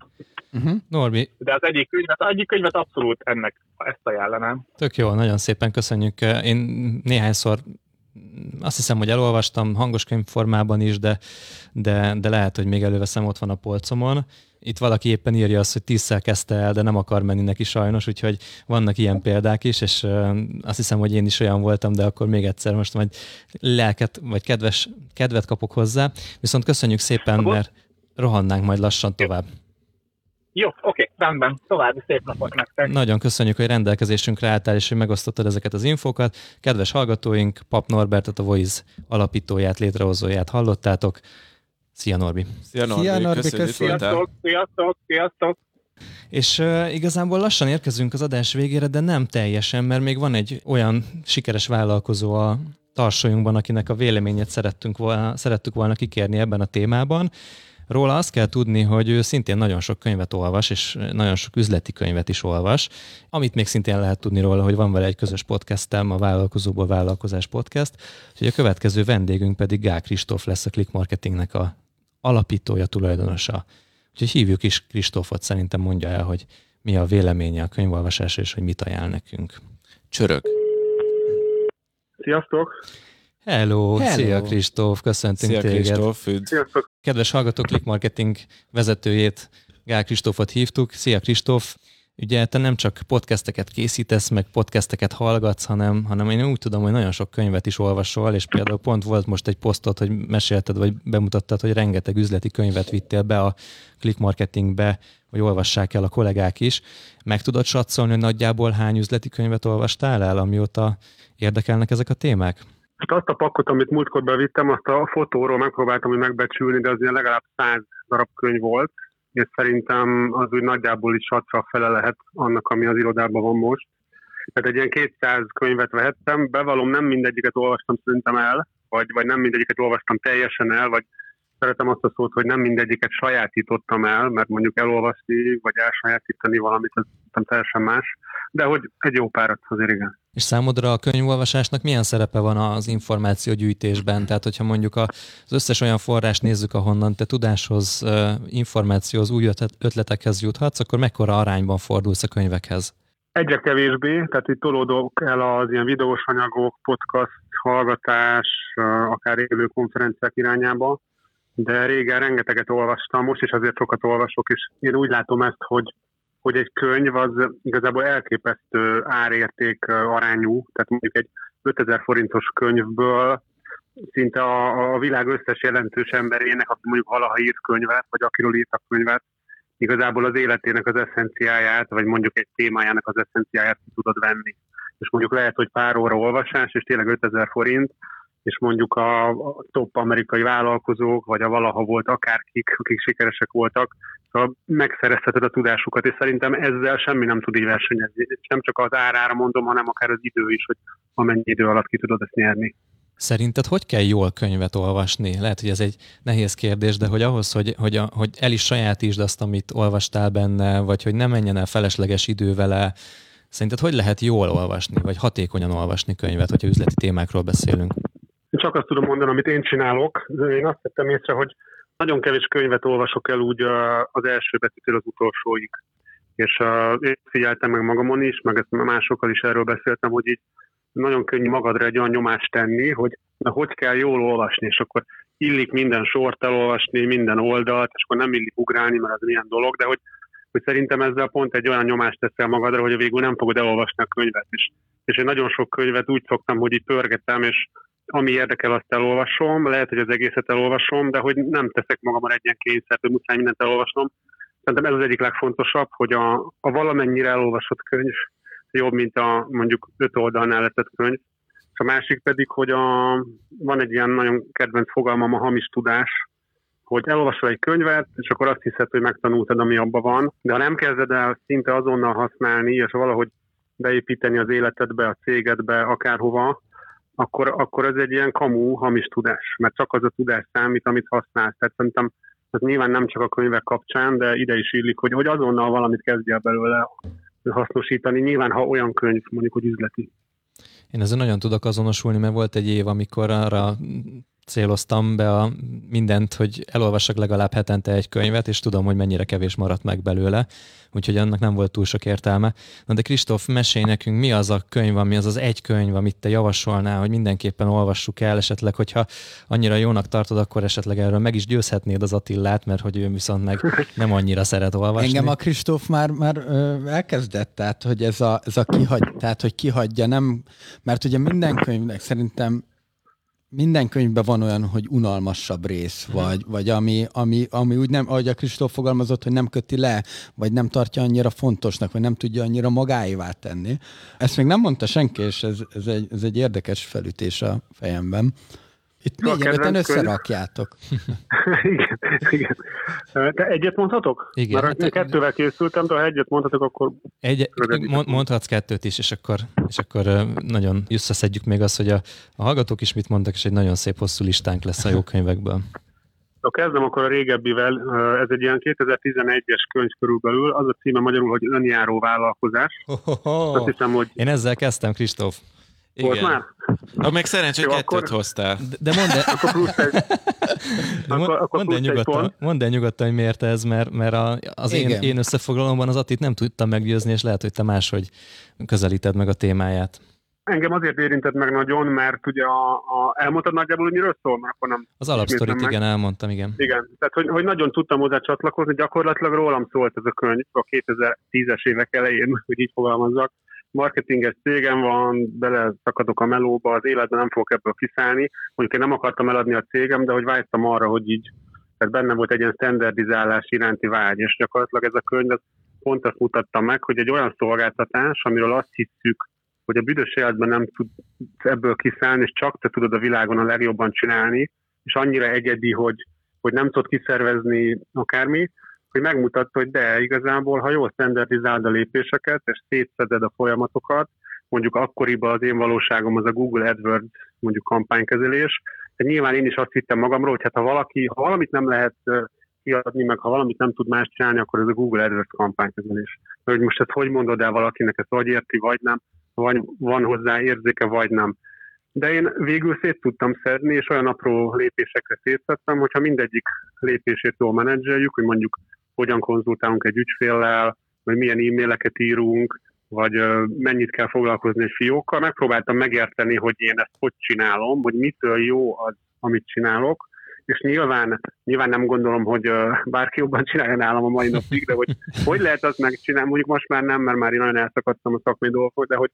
Uh-huh. Norbi. De az egyik könyvet, az egyik könyvet abszolút ennek ezt ajánlanám. Tök jó, nagyon szépen köszönjük. Én néhányszor azt hiszem, hogy elolvastam hangos könyvformában is, de, de, de lehet, hogy még előveszem, ott van a polcomon. Itt valaki éppen írja azt, hogy tízszer kezdte el, de nem akar menni neki sajnos, úgyhogy vannak ilyen példák is, és azt hiszem, hogy én is olyan voltam, de akkor még egyszer most majd lelket, vagy kedves, kedvet kapok hozzá. Viszont köszönjük szépen, mert rohannánk majd lassan tovább. Jó, oké, rendben. További szép napot nektek. Nagyon köszönjük, hogy rendelkezésünkre álltál, és hogy megosztottad ezeket az infókat. Kedves hallgatóink, Pap Norbertet, a Voice alapítóját, létrehozóját hallottátok. Szia Norbi! Szia Norbi, Szia, Norbi köszönjük, sziasztok, sziasztok, sziasztok! És uh, igazából lassan érkezünk az adás végére, de nem teljesen, mert még van egy olyan sikeres vállalkozó a tarsolyunkban, akinek a véleményét szerettünk volna, szerettük volna kikérni ebben a témában Róla azt kell tudni, hogy ő szintén nagyon sok könyvet olvas, és nagyon sok üzleti könyvet is olvas. Amit még szintén lehet tudni róla, hogy van vele egy közös podcastem, a Vállalkozóból Vállalkozás Podcast. Úgyhogy a következő vendégünk pedig Gál Kristóf lesz a Click Marketingnek a alapítója, tulajdonosa. Úgyhogy hívjuk is Kristófot, szerintem mondja el, hogy mi a véleménye a könyvolvasás, és hogy mit ajánl nekünk. Csörög. Sziasztok! Hello, Hello. szia Kristóf, köszöntünk Szia téged. Kristóf. Sziasztok! Kedves hallgatók, Click Marketing vezetőjét, Gál Kristófot hívtuk. Szia Kristóf! Ugye te nem csak podcasteket készítesz, meg podcasteket hallgatsz, hanem, hanem én úgy tudom, hogy nagyon sok könyvet is olvasol, és például pont volt most egy posztot, hogy mesélted, vagy bemutattad, hogy rengeteg üzleti könyvet vittél be a Click Marketingbe, hogy olvassák el a kollégák is. Meg tudod satszolni, hogy nagyjából hány üzleti könyvet olvastál el, amióta érdekelnek ezek a témák? Hát azt a pakkot, amit múltkor bevittem, azt a fotóról megpróbáltam hogy megbecsülni, de az ilyen legalább száz darab könyv volt, és szerintem az úgy nagyjából is hatszal fele lehet annak, ami az irodában van most. Tehát egy ilyen 200 könyvet vehettem, bevallom nem mindegyiket olvastam szerintem el, vagy, vagy nem mindegyiket olvastam teljesen el, vagy szeretem azt a szót, hogy nem mindegyiket sajátítottam el, mert mondjuk elolvasni, vagy elsajátítani valamit, nem teljesen más, de hogy egy jó párat azért igen. És számodra a könyvolvasásnak milyen szerepe van az információgyűjtésben? Tehát, hogyha mondjuk az összes olyan forrás nézzük, ahonnan te tudáshoz, információhoz, új ötletekhez juthatsz, akkor mekkora arányban fordulsz a könyvekhez? Egyre kevésbé, tehát itt tolódok el az ilyen videós anyagok, podcast, hallgatás, akár élő konferenciák irányába, de régen rengeteget olvastam, most is azért sokat olvasok, és én úgy látom ezt, hogy hogy egy könyv az igazából elképesztő árérték arányú, tehát mondjuk egy 5000 forintos könyvből szinte a, a világ összes jelentős emberének, aki mondjuk valaha írt könyvet, vagy akiről írtak könyvet, igazából az életének az eszenciáját, vagy mondjuk egy témájának az eszenciáját ki tudod venni. És mondjuk lehet, hogy pár óra olvasás, és tényleg 5000 forint, és mondjuk a top amerikai vállalkozók, vagy a valaha volt akárkik, akik sikeresek voltak, szóval megszerezheted a tudásukat, és szerintem ezzel semmi nem tud így versenyezni. Nem csak az árára mondom, hanem akár az idő is, hogy amennyi idő alatt ki tudod ezt nyerni. Szerinted hogy kell jól könyvet olvasni? Lehet, hogy ez egy nehéz kérdés, de hogy ahhoz, hogy, hogy, a, hogy el is sajátítsd azt, amit olvastál benne, vagy hogy ne menjen el felesleges idő vele, szerinted hogy lehet jól olvasni, vagy hatékonyan olvasni könyvet, hogyha üzleti témákról beszélünk? Csak azt tudom mondani, amit én csinálok. Én azt tettem észre, hogy nagyon kevés könyvet olvasok el úgy az első betűtől az utolsóig. És én figyeltem meg magamon is, meg ezt másokkal is erről beszéltem, hogy így nagyon könnyű magadra egy olyan nyomást tenni, hogy na, hogy kell jól olvasni, és akkor illik minden sort elolvasni, minden oldalt, és akkor nem illik ugrálni, mert az milyen dolog, de hogy, hogy szerintem ezzel pont egy olyan nyomást teszel magadra, hogy a végül nem fogod elolvasni a könyvet is. És én nagyon sok könyvet úgy szoktam, hogy így pörgetem, és ami érdekel, azt elolvasom, lehet, hogy az egészet elolvasom, de hogy nem teszek magamra egy ilyen kényszert, hogy muszáj mindent elolvasnom. Szerintem ez az egyik legfontosabb, hogy a, a valamennyire elolvasott könyv jobb, mint a mondjuk öt oldalnál letett könyv. És a másik pedig, hogy a, van egy ilyen nagyon kedvenc fogalmam, a hamis tudás, hogy elolvasol egy könyvet, és akkor azt hiszed, hogy megtanultad, ami abban van, de ha nem kezded el szinte azonnal használni, és valahogy beépíteni az életedbe, a cégedbe, akárhova, akkor, akkor ez egy ilyen kamu, hamis tudás, mert csak az a tudás számít, amit használsz. Tehát szerintem ez nyilván nem csak a könyvek kapcsán, de ide is illik, hogy, hogy azonnal valamit kezdje belőle hasznosítani, nyilván ha olyan könyv, mondjuk, hogy üzleti. Én ezzel nagyon tudok azonosulni, mert volt egy év, amikor arra céloztam be a mindent, hogy elolvassak legalább hetente egy könyvet, és tudom, hogy mennyire kevés maradt meg belőle, úgyhogy annak nem volt túl sok értelme. Na de Kristóf, mesélj nekünk, mi az a könyv, ami az az egy könyv, amit te javasolnál, hogy mindenképpen olvassuk el, esetleg, hogyha annyira jónak tartod, akkor esetleg erről meg is győzhetnéd az Attillát, mert hogy ő viszont meg nem annyira szeret olvasni. Engem a Kristóf már, már elkezdett, tehát hogy ez a, ez a kihagy, tehát hogy kihagyja, nem, mert ugye minden könyvnek szerintem minden könyvben van olyan, hogy unalmasabb rész, mhm. vagy, vagy ami, ami, ami úgy nem, ahogy a Kristóf fogalmazott, hogy nem köti le, vagy nem tartja annyira fontosnak, vagy nem tudja annyira magáévá tenni. Ezt még nem mondta senki, és ez, ez, egy, ez egy érdekes felütés a fejemben. Itt négyen öten összerakjátok. *laughs* igen, igen. De egyet mondhatok? Igen. Mert hát, kettővel készültem, de ha egyet mondhatok, akkor... Egy, mondhatsz kettőt is, és akkor, és akkor nagyon összeszedjük még azt, hogy a, a hallgatók is mit mondtak, és egy nagyon szép hosszú listánk lesz a jó könyvekből. Ha kezdem akkor a régebbivel, ez egy ilyen 2011-es könyv körülbelül, az a címe magyarul, hogy önjáró vállalkozás. Oh, Azt hiszem, hogy... Én ezzel kezdtem, Kristóf. Igen. Volt már? Ha még szerencsé, hogy kettőt akkor... hoztál. De, de mondd el... akkor plusz egy... *laughs* akkor, akkor mondd, el nyugodtan, mondd el nyugodtan, hogy miért ez, mert, mert a, az én, én összefoglalomban az Attit nem tudtam meggyőzni, és lehet, hogy te máshogy közelíted meg a témáját. Engem azért érintett meg nagyon, mert ugye a, a, elmondtad nagyjából, hogy miről szól, mert akkor nem... Az alapsztorit, igen, elmondtam, igen. Igen, tehát hogy, hogy nagyon tudtam hozzá csatlakozni, gyakorlatilag rólam szólt ez a könyv a 2010-es évek elején, hogy így fogalmazzak. Marketinges cégem van, bele szakadok a melóba, az életben nem fogok ebből kiszállni. Mondjuk én nem akartam eladni a cégem, de hogy vágytam arra, hogy így, tehát benne volt egy ilyen standardizálás iránti vágy, és gyakorlatilag ez a könyv pont azt mutatta meg, hogy egy olyan szolgáltatás, amiről azt hiszük, hogy a büdös életben nem tud ebből kiszállni, és csak te tudod a világon a legjobban csinálni, és annyira egyedi, hogy, hogy nem tudod kiszervezni akármi, hogy megmutatta, hogy de igazából, ha jól standardizálod a lépéseket, és szétszeded a folyamatokat, mondjuk akkoriban az én valóságom az a Google AdWords mondjuk kampánykezelés, de nyilván én is azt hittem magamról, hogy hát ha valaki, ha valamit nem lehet kiadni, meg ha valamit nem tud más csinálni, akkor ez a Google AdWords kampánykezelés. De hogy most ezt hogy mondod el valakinek, ezt vagy érti, vagy nem, vagy van hozzá érzéke, vagy nem. De én végül szét tudtam szedni, és olyan apró lépésekre szétszedtem, hogyha mindegyik lépését jól menedzseljük, hogy mondjuk hogyan konzultálunk egy ügyféllel, vagy milyen e-maileket írunk, vagy mennyit kell foglalkozni egy fiókkal. Megpróbáltam megérteni, hogy én ezt hogy csinálom, hogy mitől jó az, amit csinálok, és nyilván, nyilván nem gondolom, hogy bárki jobban csinálja nálam a mai napig, de hogy hogy lehet azt megcsinálni, mondjuk most már nem, mert már én nagyon elszakadtam a szakmai dolgokról, de hogy,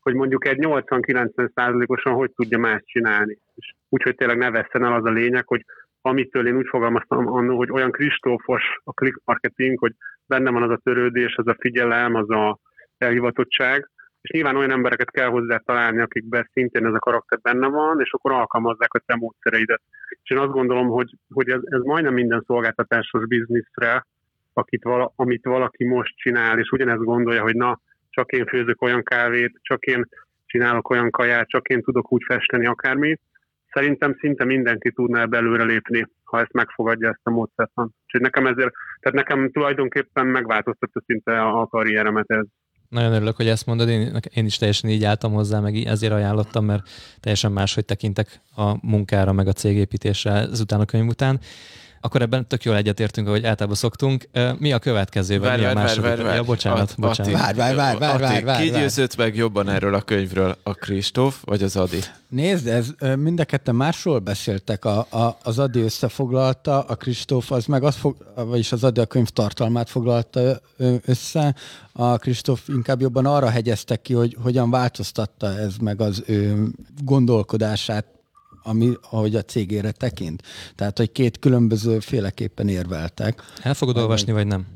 hogy mondjuk egy 80-90 százalékosan hogy tudja más csinálni. És úgyhogy tényleg ne vesszen el az a lényeg, hogy amitől én úgy fogalmaztam annól, hogy olyan kristófos a click marketing, hogy benne van az a törődés, az a figyelem, az a elhivatottság, és nyilván olyan embereket kell hozzá találni, akikben szintén ez a karakter benne van, és akkor alkalmazzák a te módszereidet. És én azt gondolom, hogy, hogy ez, ez majdnem minden szolgáltatásos bizniszre, akit vala, amit valaki most csinál, és ugyanezt gondolja, hogy na, csak én főzök olyan kávét, csak én csinálok olyan kaját, csak én tudok úgy festeni akármit, szerintem szinte mindenki tudná belőle lépni, ha ezt megfogadja ezt a módszert. Úgyhogy nekem ezért, tehát nekem tulajdonképpen megváltoztatta szinte a karrieremet ez. Nagyon örülök, hogy ezt mondod, én, én is teljesen így álltam hozzá, meg ezért ajánlottam, mert teljesen máshogy tekintek a munkára, meg a cégépítésre ezután a könyv után akkor ebben tök jól egyetértünk, ahogy általában szoktunk. Mi a következő? Várj, várj, várj, várj, várj. Ja, bocsánat, At, bocsánat. Várj, várj, várj, várj, várj, várj. Ki győzött meg jobban erről a könyvről, a Kristóf vagy az Adi? Nézd, ez, mind a ketten másról beszéltek. A, a, az Adi összefoglalta, a Kristóf az meg az fog, vagyis az Adi a könyv tartalmát foglalta össze. A Kristóf inkább jobban arra hegyeztek ki, hogy hogyan változtatta ez meg az ő gondolkodását ami, ahogy a cégére tekint. Tehát, hogy két különböző féleképpen érveltek. El fogod olvasni, vagy nem?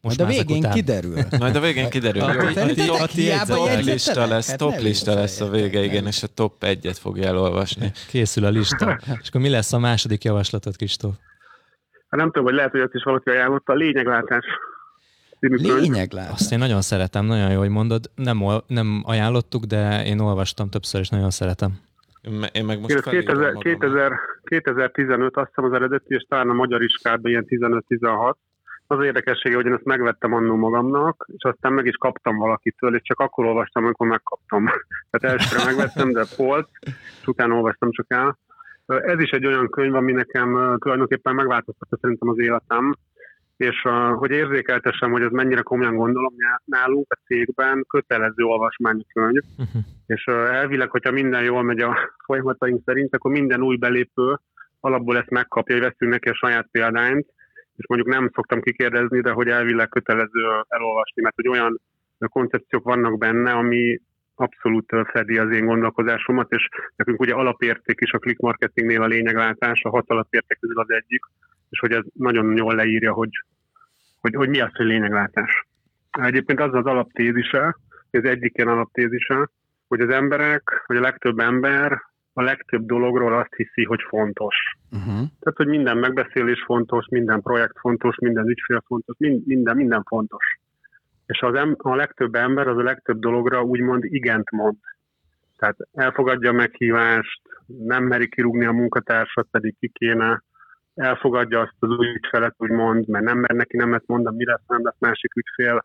Most Majd a végén után. kiderül. *laughs* Majd a végén kiderül. A, a, top lista lesz, top lista lesz a vége, igen, és a top egyet fogja elolvasni. Készül a lista. És akkor mi lesz a második javaslatod, Kristóf? Hát nem tudom, hogy lehet, hogy ezt is valaki ajánlotta. A lényeglátás. Lényeglátás. Azt én nagyon szeretem, nagyon jó, hogy mondod. Nem, nem ajánlottuk, de én olvastam többször, és nagyon szeretem. Én meg most 2000, 2000, 2015 azt hiszem az eredeti, és talán a magyar iskában ilyen 15-16. Az érdekessége, hogy én ezt megvettem annó magamnak, és aztán meg is kaptam valakitől, és csak akkor olvastam, amikor megkaptam. *laughs* Tehát elsőre megvettem, de volt, és utána olvastam csak el. Ez is egy olyan könyv, ami nekem tulajdonképpen megváltoztatta szerintem az életem, és uh, hogy érzékeltessem, hogy ez mennyire komolyan gondolom, nálunk a cégben kötelező olvasmánykönyv, uh-huh. és elvileg, hogyha minden jól megy a *laughs* folyamataink szerint, akkor minden új belépő alapból ezt megkapja, hogy veszünk neki a saját példányt, és mondjuk nem szoktam kikérdezni, de hogy elvileg kötelező elolvasni, mert hogy olyan koncepciók vannak benne, ami abszolút fedi az én gondolkozásomat, és nekünk ugye alapérték is a click marketingnél a lényeglátás, a hat alapérték közül az egyik, és hogy ez nagyon jól leírja, hogy, hogy, hogy mi az, hogy lényeglátás. Egyébként az az alaptézise, az egyik ilyen alaptézise, hogy az emberek, vagy a legtöbb ember a legtöbb dologról azt hiszi, hogy fontos. Uh-huh. Tehát, hogy minden megbeszélés fontos, minden projekt fontos, minden ügyfél fontos, minden, minden fontos. És az em- a legtöbb ember az a legtöbb dologra úgymond igent mond. Tehát elfogadja a meghívást, nem meri kirúgni a munkatársat, pedig ki kéne, elfogadja azt az új ügyfelet, úgymond, mert nem mer neki nemet mondani, mi lesz, nem lesz másik ügyfél,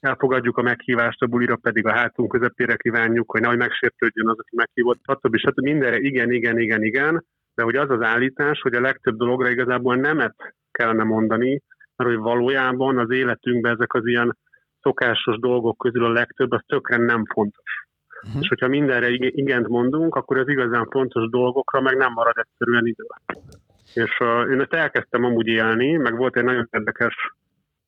elfogadjuk a meghívást, a bulira pedig a hátunk közepére kívánjuk, hogy nehogy megsértődjön az, aki meghívott, stb. stb. Mindenre igen, igen, igen, igen, de hogy az az állítás, hogy a legtöbb dologra igazából nemet kellene mondani, mert hogy valójában az életünkben ezek az ilyen szokásos dolgok közül a legtöbb, az tökre nem fontos. Uh-huh. És hogyha mindenre igent mondunk, akkor az igazán fontos dolgokra meg nem marad egyszerűen idő. És uh, én ezt elkezdtem amúgy élni, meg volt egy nagyon érdekes,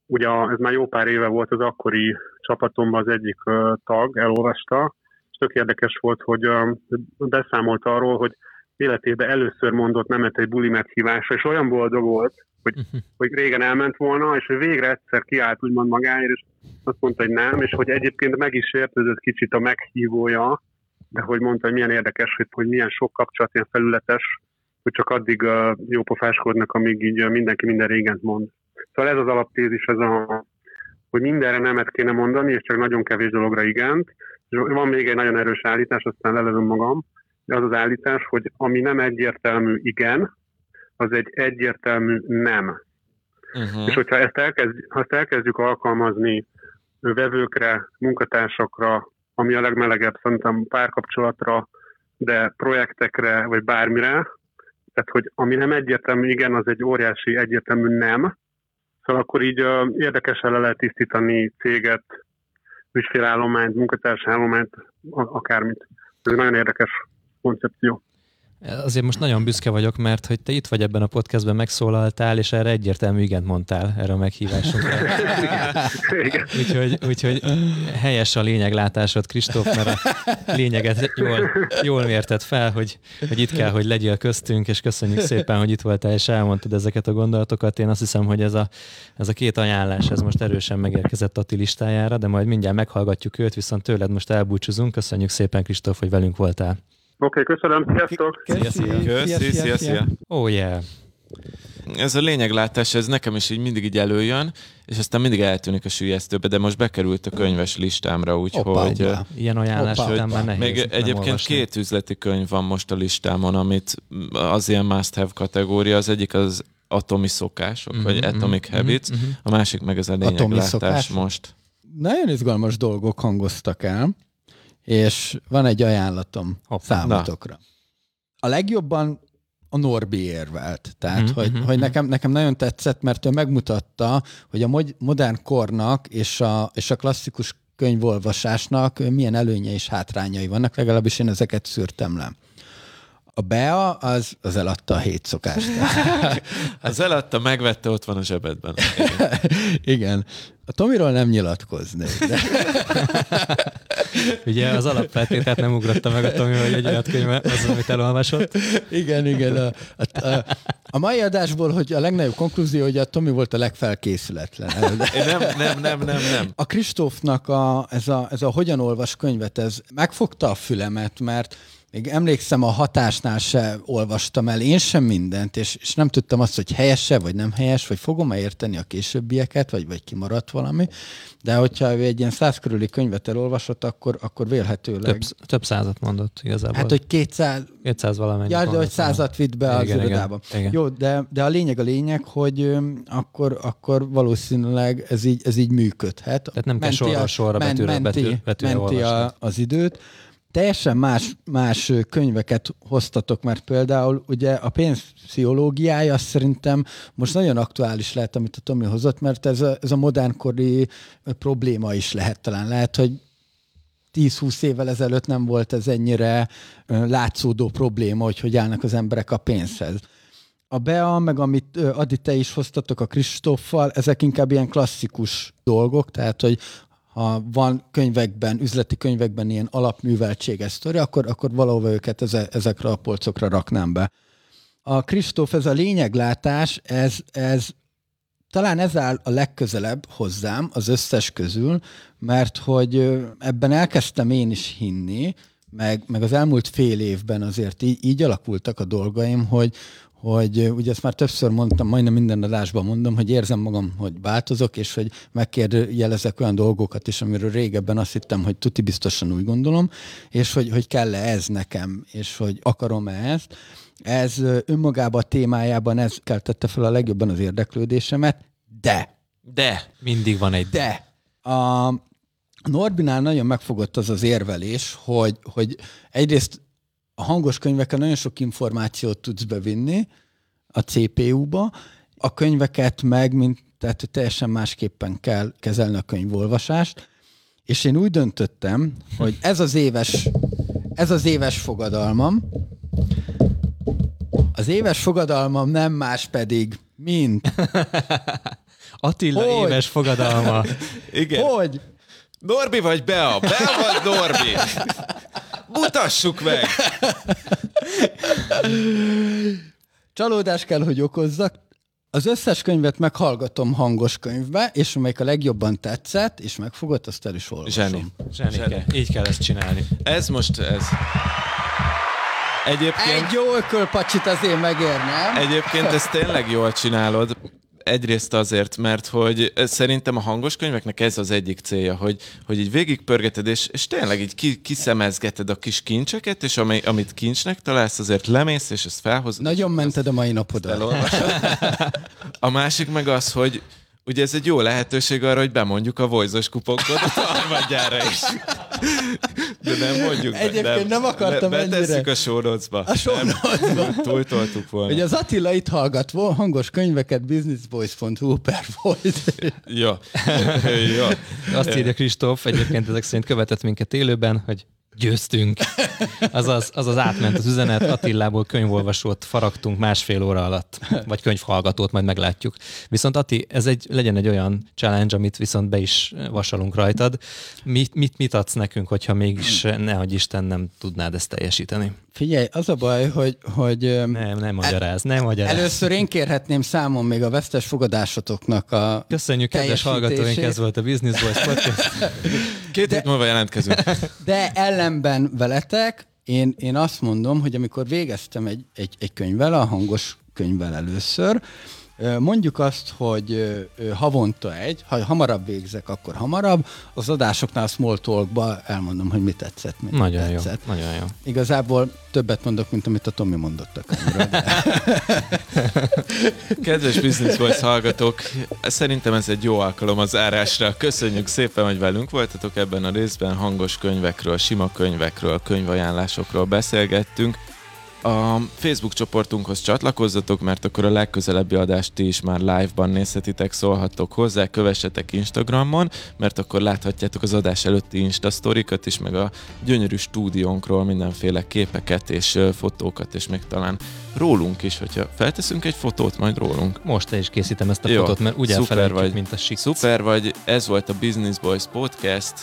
ugye ez már jó pár éve volt az akkori csapatomban az egyik uh, tag, elolvasta, és tök érdekes volt, hogy uh, beszámolt arról, hogy életében először mondott nemet egy buli meghívásra, és olyan boldog volt, hogy, uh-huh. hogy régen elment volna, és hogy végre egyszer kiállt úgymond magáért, és azt mondta, hogy nem, és hogy egyébként meg is értődött kicsit a meghívója, de hogy mondta, hogy milyen érdekes, hogy, hogy milyen sok kapcsolat ilyen felületes, hogy csak addig uh, jópofáskodnak, amíg így uh, mindenki minden régent mond. Szóval ez az alaptézis, ez a, hogy mindenre nemet kéne mondani, és csak nagyon kevés dologra igent. És van még egy nagyon erős állítás, aztán lelövöm magam, az az állítás, hogy ami nem egyértelmű igen, az egy egyértelmű nem. Uh-huh. És hogyha ezt, elkezd, ha ezt elkezdjük alkalmazni vevőkre, munkatársakra, ami a legmelegebb szerintem párkapcsolatra, de projektekre, vagy bármire, tehát hogy ami nem egyértelmű igen, az egy óriási egyértelmű nem, szóval akkor így uh, érdekesen le lehet tisztítani céget, ügyfélállományt, munkatársállományt, akármit. Ez egy nagyon érdekes koncepció. Azért most nagyon büszke vagyok, mert hogy te itt vagy ebben a podcastben, megszólaltál, és erre egyértelmű igent mondtál erre a meghívásunkra. úgyhogy, úgyhogy helyes a lényeglátásod, Kristóf, mert a lényeget jól, jól mérted fel, hogy, hogy itt kell, hogy legyél köztünk, és köszönjük szépen, hogy itt voltál, és elmondtad ezeket a gondolatokat. Én azt hiszem, hogy ez a, ez a két ajánlás, ez most erősen megérkezett Ati listájára, de majd mindjárt meghallgatjuk őt, viszont tőled most elbúcsúzunk. Köszönjük szépen, Kristóf, hogy velünk voltál. Oké, okay, köszönöm, sziasztok! Szia, szia! Köszi, szia, szia! Oh yeah! Ez a lényeglátás, ez nekem is így mindig így előjön, és aztán mindig eltűnik a sülyeztőbe, de most bekerült a könyves listámra, úgyhogy... Ilyen ajánlás hogy már nehéz. Még egyébként olvasni. két üzleti könyv van most a listámon, amit az ilyen must-have kategória, az egyik az Atomi szokások, mm-hmm, vagy mhm, Atomic mm-hmm, Habits, mm-hmm. a másik meg ez a lényeglátás most. Nagyon izgalmas dolgok hangoztak el és van egy ajánlatom Hoppá, számotokra. Na. A legjobban a Norbi érvelt. Tehát, mm-hmm. hogy, mhm, hogy mhm. nekem, nekem nagyon tetszett, mert ő megmutatta, hogy a modern kornak és a, és a klasszikus könyvolvasásnak milyen előnye és hátrányai vannak, legalábbis én ezeket szűrtem le. A Bea az, az eladta a hét szokást. *laughs* az eladta, megvette, ott van a zsebedben. Igen. *laughs* Igen. A Tomiról nem nyilatkoznék. De... *laughs* Ugye az alapfeltételt nem ugrotta meg a Tomi, hogy egy olyan könyv az, amit elolvasott. Igen, igen. A, a, a, a mai adásból, hogy a legnagyobb konklúzió, hogy a Tomi volt a legfelkészületlen. Nem, nem, nem, nem, nem. A Kristófnak a, ez, a, ez a hogyan olvas könyvet, ez megfogta a fülemet, mert még emlékszem, a hatásnál se olvastam el én sem mindent, és, és nem tudtam azt, hogy helyese, vagy nem helyes, vagy fogom-e érteni a későbbieket, vagy, vagy kimaradt valami. De hogyha ő egy ilyen száz körüli könyvet elolvasott, akkor, akkor vélhetőleg... Több, több százat mondott igazából. Hát, hogy 200... 200 valamennyi. Ja, de hogy százat vitt be az igen, irodába. Igen, igen. Jó, de, de a lényeg a lényeg, hogy akkor, akkor valószínűleg ez így, ez így működhet. Tehát nem kell sorra, sorra ment, betűre, menti, betűre, betűre menti a, az időt teljesen más, más könyveket hoztatok, mert például ugye a pénzpszichológiája szerintem most nagyon aktuális lehet, amit a Tomi hozott, mert ez a, ez a modernkori probléma is lehet talán. Lehet, hogy 10-20 évvel ezelőtt nem volt ez ennyire látszódó probléma, hogy hogy állnak az emberek a pénzhez. A Bea, meg amit Adi te is hoztatok a Kristóffal, ezek inkább ilyen klasszikus dolgok, tehát hogy ha van könyvekben, üzleti könyvekben ilyen alapműveltséges sztori, akkor, akkor valahova őket ezekre a polcokra raknám be. A Kristóf, ez a lényeglátás, ez, ez talán ez áll a legközelebb hozzám az összes közül, mert hogy ebben elkezdtem én is hinni, meg, meg az elmúlt fél évben azért így, így alakultak a dolgaim, hogy, hogy ugye ezt már többször mondtam, majdnem minden adásban mondom, hogy érzem magam, hogy változok, és hogy megkérdőjelezek olyan dolgokat is, amiről régebben azt hittem, hogy tuti biztosan úgy gondolom, és hogy, hogy kell-e ez nekem, és hogy akarom-e ezt. Ez önmagában a témájában ez keltette fel a legjobban az érdeklődésemet, de de. Mindig van egy de. A Norbinál nagyon megfogott az az érvelés, hogy, hogy egyrészt a hangos könyveken nagyon sok információt tudsz bevinni a CPU-ba, a könyveket meg, mint, tehát teljesen másképpen kell kezelni a könyvolvasást, és én úgy döntöttem, hogy ez az éves, ez az éves fogadalmam, az éves fogadalmam nem más pedig, mint *laughs* Attila Hogy? éves fogadalma. *laughs* Igen. hogy Norbi vagy Bea? Bea vagy Norbi? *laughs* Mutassuk meg! Csalódás kell, hogy okozzak. Az összes könyvet meghallgatom hangos könyvbe, és amelyik a legjobban tetszett, és megfogott, azt el is olvasom. Zseni. Zsenike. Így kell ezt csinálni. Ez most ez. Egyébként, Egy jó ökölpacsit azért megér, nem? egyébként ezt tényleg jól csinálod. Egyrészt azért, mert hogy szerintem a hangos könyveknek ez az egyik célja, hogy, hogy így végigpörgeted, és, és tényleg így ki, kiszemezgeted a kis kincseket, és ami, amit kincsnek találsz, azért lemész, és ezt felhozod. Nagyon mented a mai napodat. *laughs* A másik meg az, hogy ugye ez egy jó lehetőség arra, hogy bemondjuk a voice kuponkodot a harmadjára is. De nem mondjuk. Egyébként nem akartam be, ennyire. a notes-ba. A notes-ba. *laughs* Túltoltuk volna. Hogy az Attila itt hallgat hangos könyveket businessboys.hu per volt. Jó. *laughs* Jó. Azt írja Kristóf, egyébként ezek szerint követett minket élőben, hogy győztünk. Azaz, azaz átment az üzenet, Attilából könyvolvasót faragtunk másfél óra alatt, vagy könyvhallgatót, majd meglátjuk. Viszont Ati, ez egy, legyen egy olyan challenge, amit viszont be is vasalunk rajtad. Mit, mit, mit adsz nekünk, hogyha mégis, nehogy Isten nem tudnád ezt teljesíteni? Figyelj, az a baj, hogy, hogy Nem, nem magyaráz, nem magyaráz. először én kérhetném számon még a vesztes fogadásotoknak a Köszönjük, kedves hallgatóink, ez volt a Business Boys Podcast. *laughs* Két hét múlva jelentkezünk. De ellenben veletek, én, én azt mondom, hogy amikor végeztem egy, egy, egy könyvvel, a hangos könyvvel először, mondjuk azt, hogy havonta egy, ha hamarabb végzek, akkor hamarabb, az adásoknál a small talkba elmondom, hogy mi tetszett, mi Nagyon jó, tetszett. nagyon jó. Igazából többet mondok, mint amit a Tomi mondott a *laughs* Kedves Business Voice hallgatók, szerintem ez egy jó alkalom az árásra. Köszönjük szépen, hogy velünk voltatok ebben a részben. Hangos könyvekről, sima könyvekről, könyvajánlásokról beszélgettünk. A Facebook csoportunkhoz csatlakozzatok, mert akkor a legközelebbi adást ti is már live-ban nézhetitek, szólhattok hozzá, kövessetek Instagramon, mert akkor láthatjátok az adás előtti Insta sztorikat is, meg a gyönyörű stúdiónkról mindenféle képeket és fotókat, és még talán rólunk is, hogyha felteszünk egy fotót majd rólunk. Most is készítem ezt a Jó, fotót, mert úgy elfelejtjük, vagy. mint a sik. Szuper vagy, ez volt a Business Boys Podcast.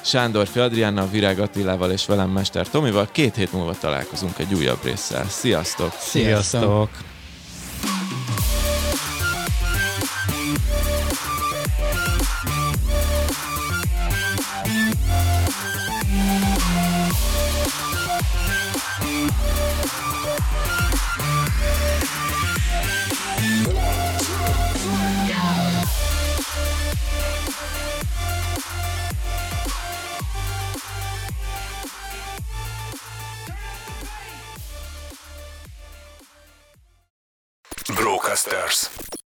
Sándor Adriánnal, Virág Attilával és velem Mester Tomival. Két hét múlva találkozunk egy újabb résszel. Sziasztok! Sziasztok! Brocasters.